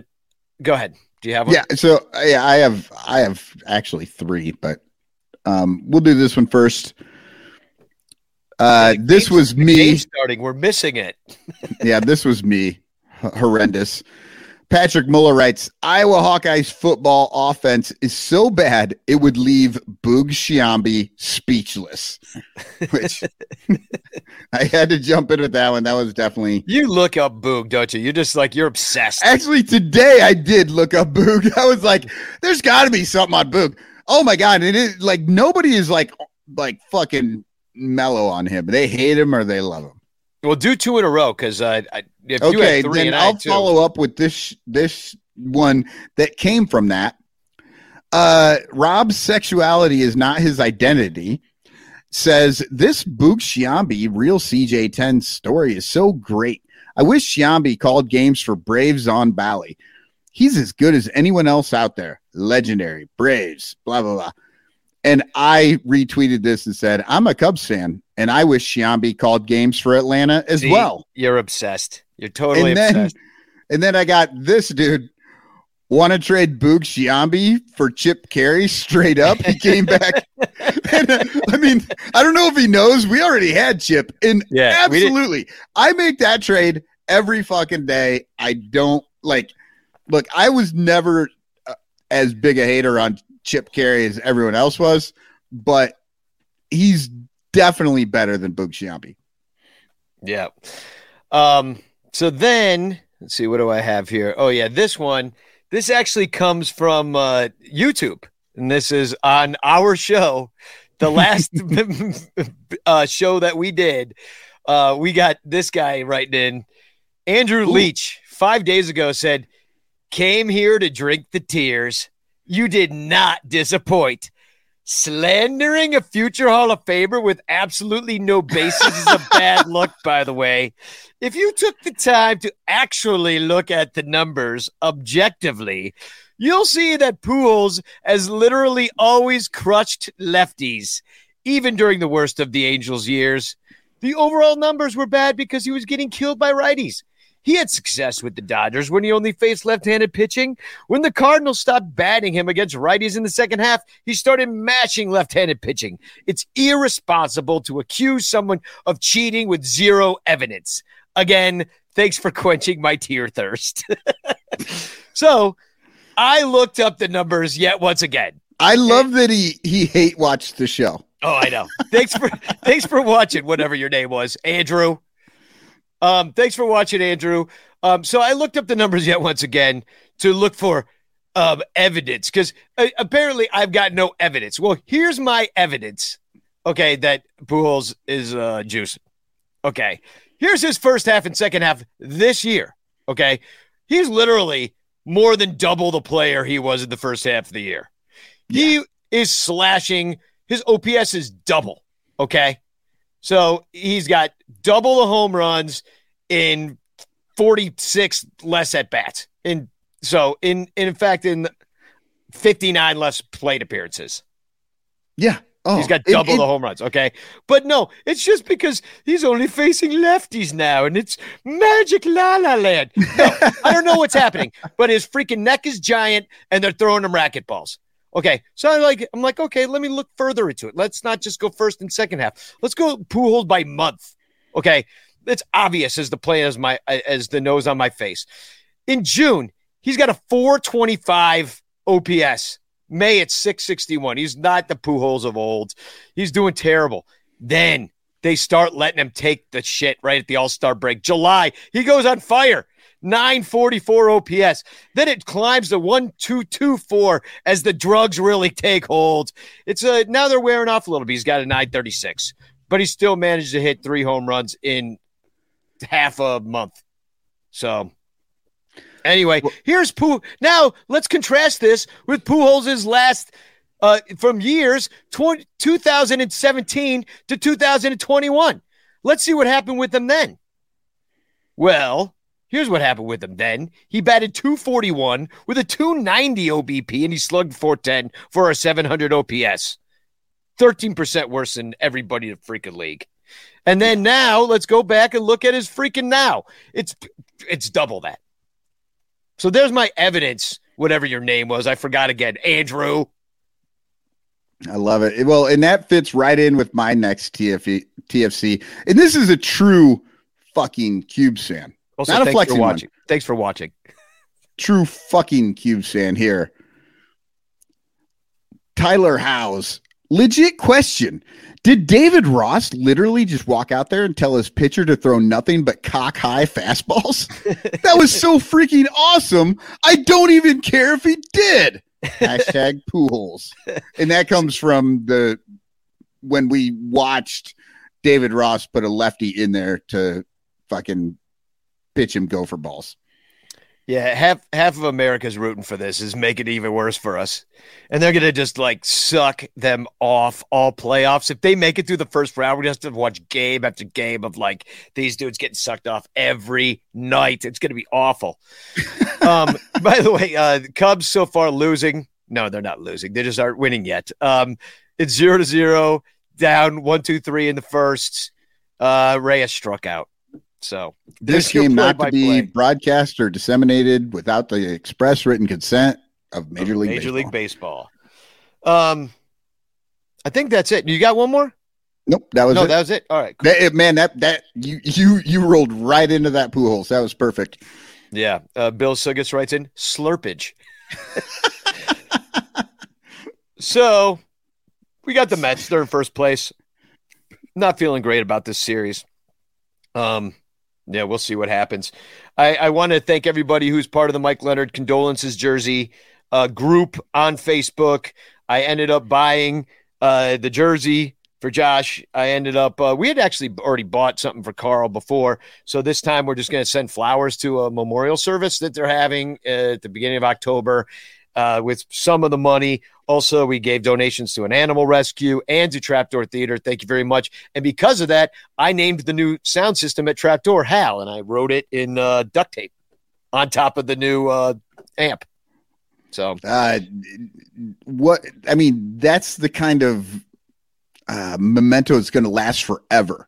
go ahead. Do you have one? Yeah, so yeah, I have I have actually three, but um, we'll do this one first. Uh, this was me. starting. We're missing it. yeah, this was me. H- horrendous. Patrick Muller writes Iowa Hawkeyes football offense is so bad it would leave Boog Sciambi speechless. Which I had to jump in with that one. That was definitely You look up Boog, don't you? You're just like you're obsessed. actually today I did look up Boog. I was like, there's gotta be something on Boog. Oh my god, And it is like nobody is like like fucking mellow on him. They hate him or they love him. Well, do two in a row because uh, I, if you okay, had three then and I'll follow up with this this one that came from that. Uh, Rob's sexuality is not his identity. Says this Boog Sciambi real CJ10 story is so great. I wish Sciambi called games for Braves on Bally. He's as good as anyone else out there. Legendary Braves, blah blah blah. And I retweeted this and said, I'm a Cubs fan, and I wish Sciambi called games for Atlanta as See, well. You're obsessed. You're totally and then, obsessed. and then I got this dude. Want to trade Boog Sciambi for Chip Caray straight up? He came back. and, uh, I mean, I don't know if he knows. We already had Chip, and Yeah, absolutely, I make that trade every fucking day. I don't like. Look, I was never uh, as big a hater on Chip Caray as everyone else was, but he's definitely better than Boog Sciambi. Yeah. Um. So then, let's see. What do I have here? Oh yeah, this one. This actually comes from uh, YouTube, and this is on our show, the last uh, show that we did. Uh, we got this guy writing in. Andrew Leach five days ago said, "Came here to drink the tears. You did not disappoint." Slandering a future Hall of Famer with absolutely no basis is a bad look, by the way. If you took the time to actually look at the numbers objectively, you'll see that Pujols has literally always crushed lefties, even during the worst of the Angels' years. The overall numbers were bad because he was getting killed by righties. He had success with the Dodgers when he only faced left handed pitching. When the Cardinals stopped batting him against righties in the second half, he started mashing left handed pitching. It's irresponsible to accuse someone of cheating with zero evidence. Again, thanks for quenching my tear thirst. so I looked up the numbers yet once again. I love that he he hate watched the show. Oh, I know. Thanks for thanks for watching, whatever your name was, Andrew. Um, thanks for watching, Andrew. Um, so I looked up the numbers yet once again to look for um evidence because uh, apparently I've got no evidence. Well, here's my evidence. Okay, that Pujols is uh juicing. Okay, here's his first half and second half this year. Okay, he's literally more than double the player he was in the first half of the year. He is slashing. His OPS is double. Okay. So he's got double the home runs in 46 less at bats. In so in in fact in 59 less plate appearances. Yeah. Oh, he's got double it, it, the home runs. Okay. But no, it's just because he's only facing lefties now and it's magic la la land. No, I don't know what's happening, but his freaking neck is giant and they're throwing him racquetballs. Okay. So I like, I'm like, okay, let me look further into it. Let's not just go first and second half. Let's go Pujols by month. Okay. It's obvious as the play as my, as the nose on my face. In June, he's got a 425 OPS. May it's 661. He's not the Pujols of old. He's doing terrible. Then they start letting him take the shit right at the All Star break. July, he goes on fire. 944 OPS. Then it climbs to 1224 as the drugs really take hold. It's a now they're wearing off a little bit. He's got a 936, but he still managed to hit three home runs in half a month. So Anyway, here's Pooh. Now let's contrast this with Pujols' last uh, from years 20, 2017 to 2021. Let's see what happened with them then. Well, here's what happened with him then. He batted 241 with a 290 OBP and he slugged 410 for a 700 OPS. 13% worse than everybody in the freaking league. And then now let's go back and look at his freaking now. It's it's double that. So there's my evidence, whatever your name was. I forgot again. Andrew. I love it. Well, and that fits right in with my next TFC. And this is a true fucking Cube fan. Also, Not a flexing for watching. One. Thanks for watching. True fucking Cube fan here. Tyler House. Legit question. Did David Ross literally just walk out there and tell his pitcher to throw nothing but cock high fastballs? that was so freaking awesome. I don't even care if he did. Hashtag Pujols. And that comes from the when we watched David Ross put a lefty in there to fucking pitch him gopher balls. Yeah, half half of America's rooting for this is making it even worse for us. And they're gonna just like suck them off all playoffs. If they make it through the first round, we're gonna have to watch game after game of like these dudes getting sucked off every night. It's gonna be awful. um, by the way, uh Cubs so far losing. No, they're not losing. They just aren't winning yet. Um, it's zero to zero, down one, two, three in the first. Uh Reyes struck out. So this game not to be play. broadcast or disseminated without the express written consent of Major League Major Baseball. League Baseball. Um, I think that's it. You got one more? Nope, that was no, it. that was it. All right, cool. that, man. That that you you you rolled right into that Pujols. That was perfect. Yeah, uh, Bill Suggis writes in slurpage. so we got the Mets. They're in first place. Not feeling great about this series. Um, yeah, we'll see what happens. I, I want to thank everybody who's part of the Mike Leonard condolences jersey uh, group on Facebook. I ended up buying uh, the jersey for Josh. I ended up, uh, we had actually already bought something for Carl before. So this time we're just going to send flowers to a memorial service that they're having uh, at the beginning of October uh, with some of the money. Also, we gave donations to an animal rescue and to Trapdoor Theater. Thank you very much. And because of that, I named the new sound system at Trapdoor Hal, and I wrote it in uh, duct tape on top of the new uh, amp. So, uh, what I mean, that's the kind of uh, memento that's going to last forever.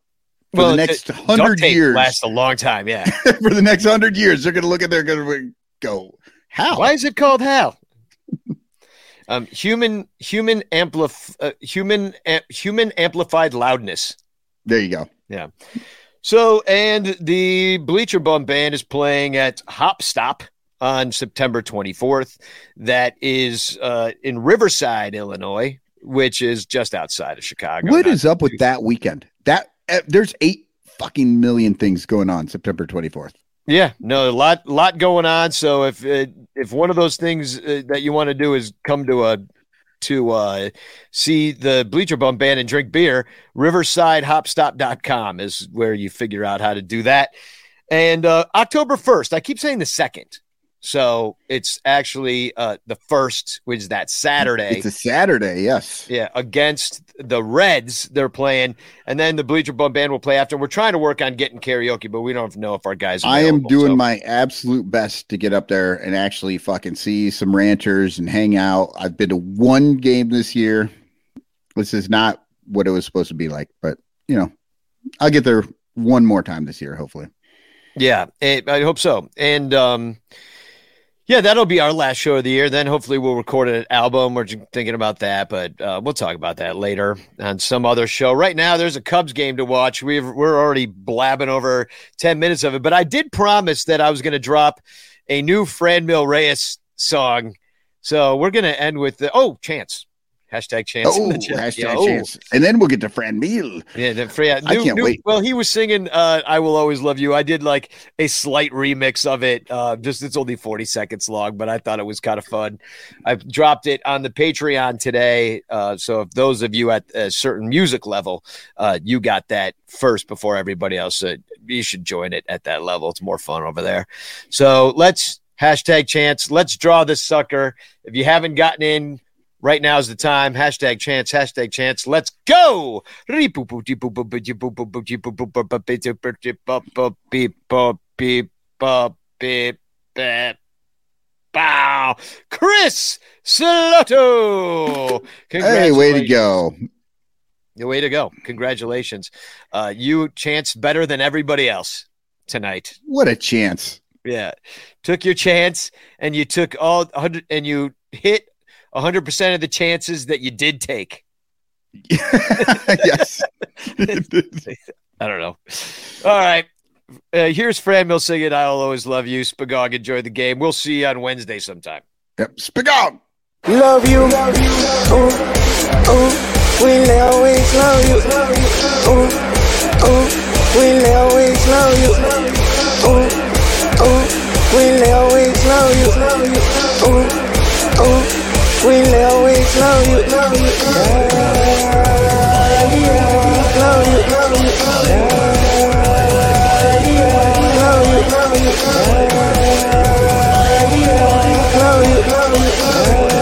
For well, the next hundred years, lasts a long time. Yeah, for the next hundred years, they're going to look at, they're going to go, Hal. Why is it called Hal? Um, human human amplif uh, human uh, human amplified loudness. There you go. Yeah. So and the Bleacher Bum Band is playing at Hop Stop on September 24th. That is uh, in Riverside, Illinois, which is just outside of Chicago. What is up with that weekend? That uh, there's eight fucking million things going on September 24th. Yeah, no, a lot, lot going on. So if uh, if one of those things uh, that you want to do is come to a to uh, see the Bleacher Bum Band and drink beer, RiversideHopstop.com is where you figure out how to do that. And uh, October first, I keep saying the second. So it's actually uh, the first, which is that Saturday. It's a Saturday, yes. Yeah, against the Reds, they're playing, and then the Bleacher Bum Band will play after. We're trying to work on getting karaoke, but we don't know if our guys. Are. I am doing so. my absolute best to get up there and actually fucking see some Ranters and hang out. I've been to one game this year. This is not what it was supposed to be like, but you know, I'll get there one more time this year, hopefully. Yeah, I hope so. And um, yeah, that'll be our last show of the year. Then hopefully we'll record an album. We're thinking about that, but uh, we'll talk about that later on some other show. Right now, there's a Cubs game to watch. we we're already blabbing over 10 minutes of it, but I did promise that I was going to drop a new Franmil Reyes song. So we're going to end with the, oh, Chance. Hashtag chance. Oh, hashtag yeah, chance. And then we'll get to Fran Franmil. Yeah, the, yeah new, I can't new, wait. Well, he was singing uh, I Will Always Love You. I did like a slight remix of it. Uh, just it's only 40 seconds long, but I thought it was kind of fun. I've dropped it on the Patreon today. Uh, so if those of you at a certain music level, uh, you got that first before everybody else, you should join it at that level. It's more fun over there. So let's hashtag chance. Let's draw this sucker. If you haven't gotten in, Right now is the time. Hashtag chance, hashtag chance. Let's go. Bow. Chris Salotto. Hey, way to go. The way to go. Congratulations. Uh, you chanced better than everybody else tonight. What a chance. Yeah. Took your chance and you took all 100 and you hit 100% of the chances that you did take. yes. I don't know. All right. Uh, here's Franmil singing I'll Always Love You. Spagog, enjoy the game. We'll see you on Wednesday sometime. Yep. Spagog. Love you. Ooh, ooh, we'll always love you. Ooh, ooh, we'll always love you. Ooh, ooh, we'll always love you. We live, know you, know you, you, you, you, you, you.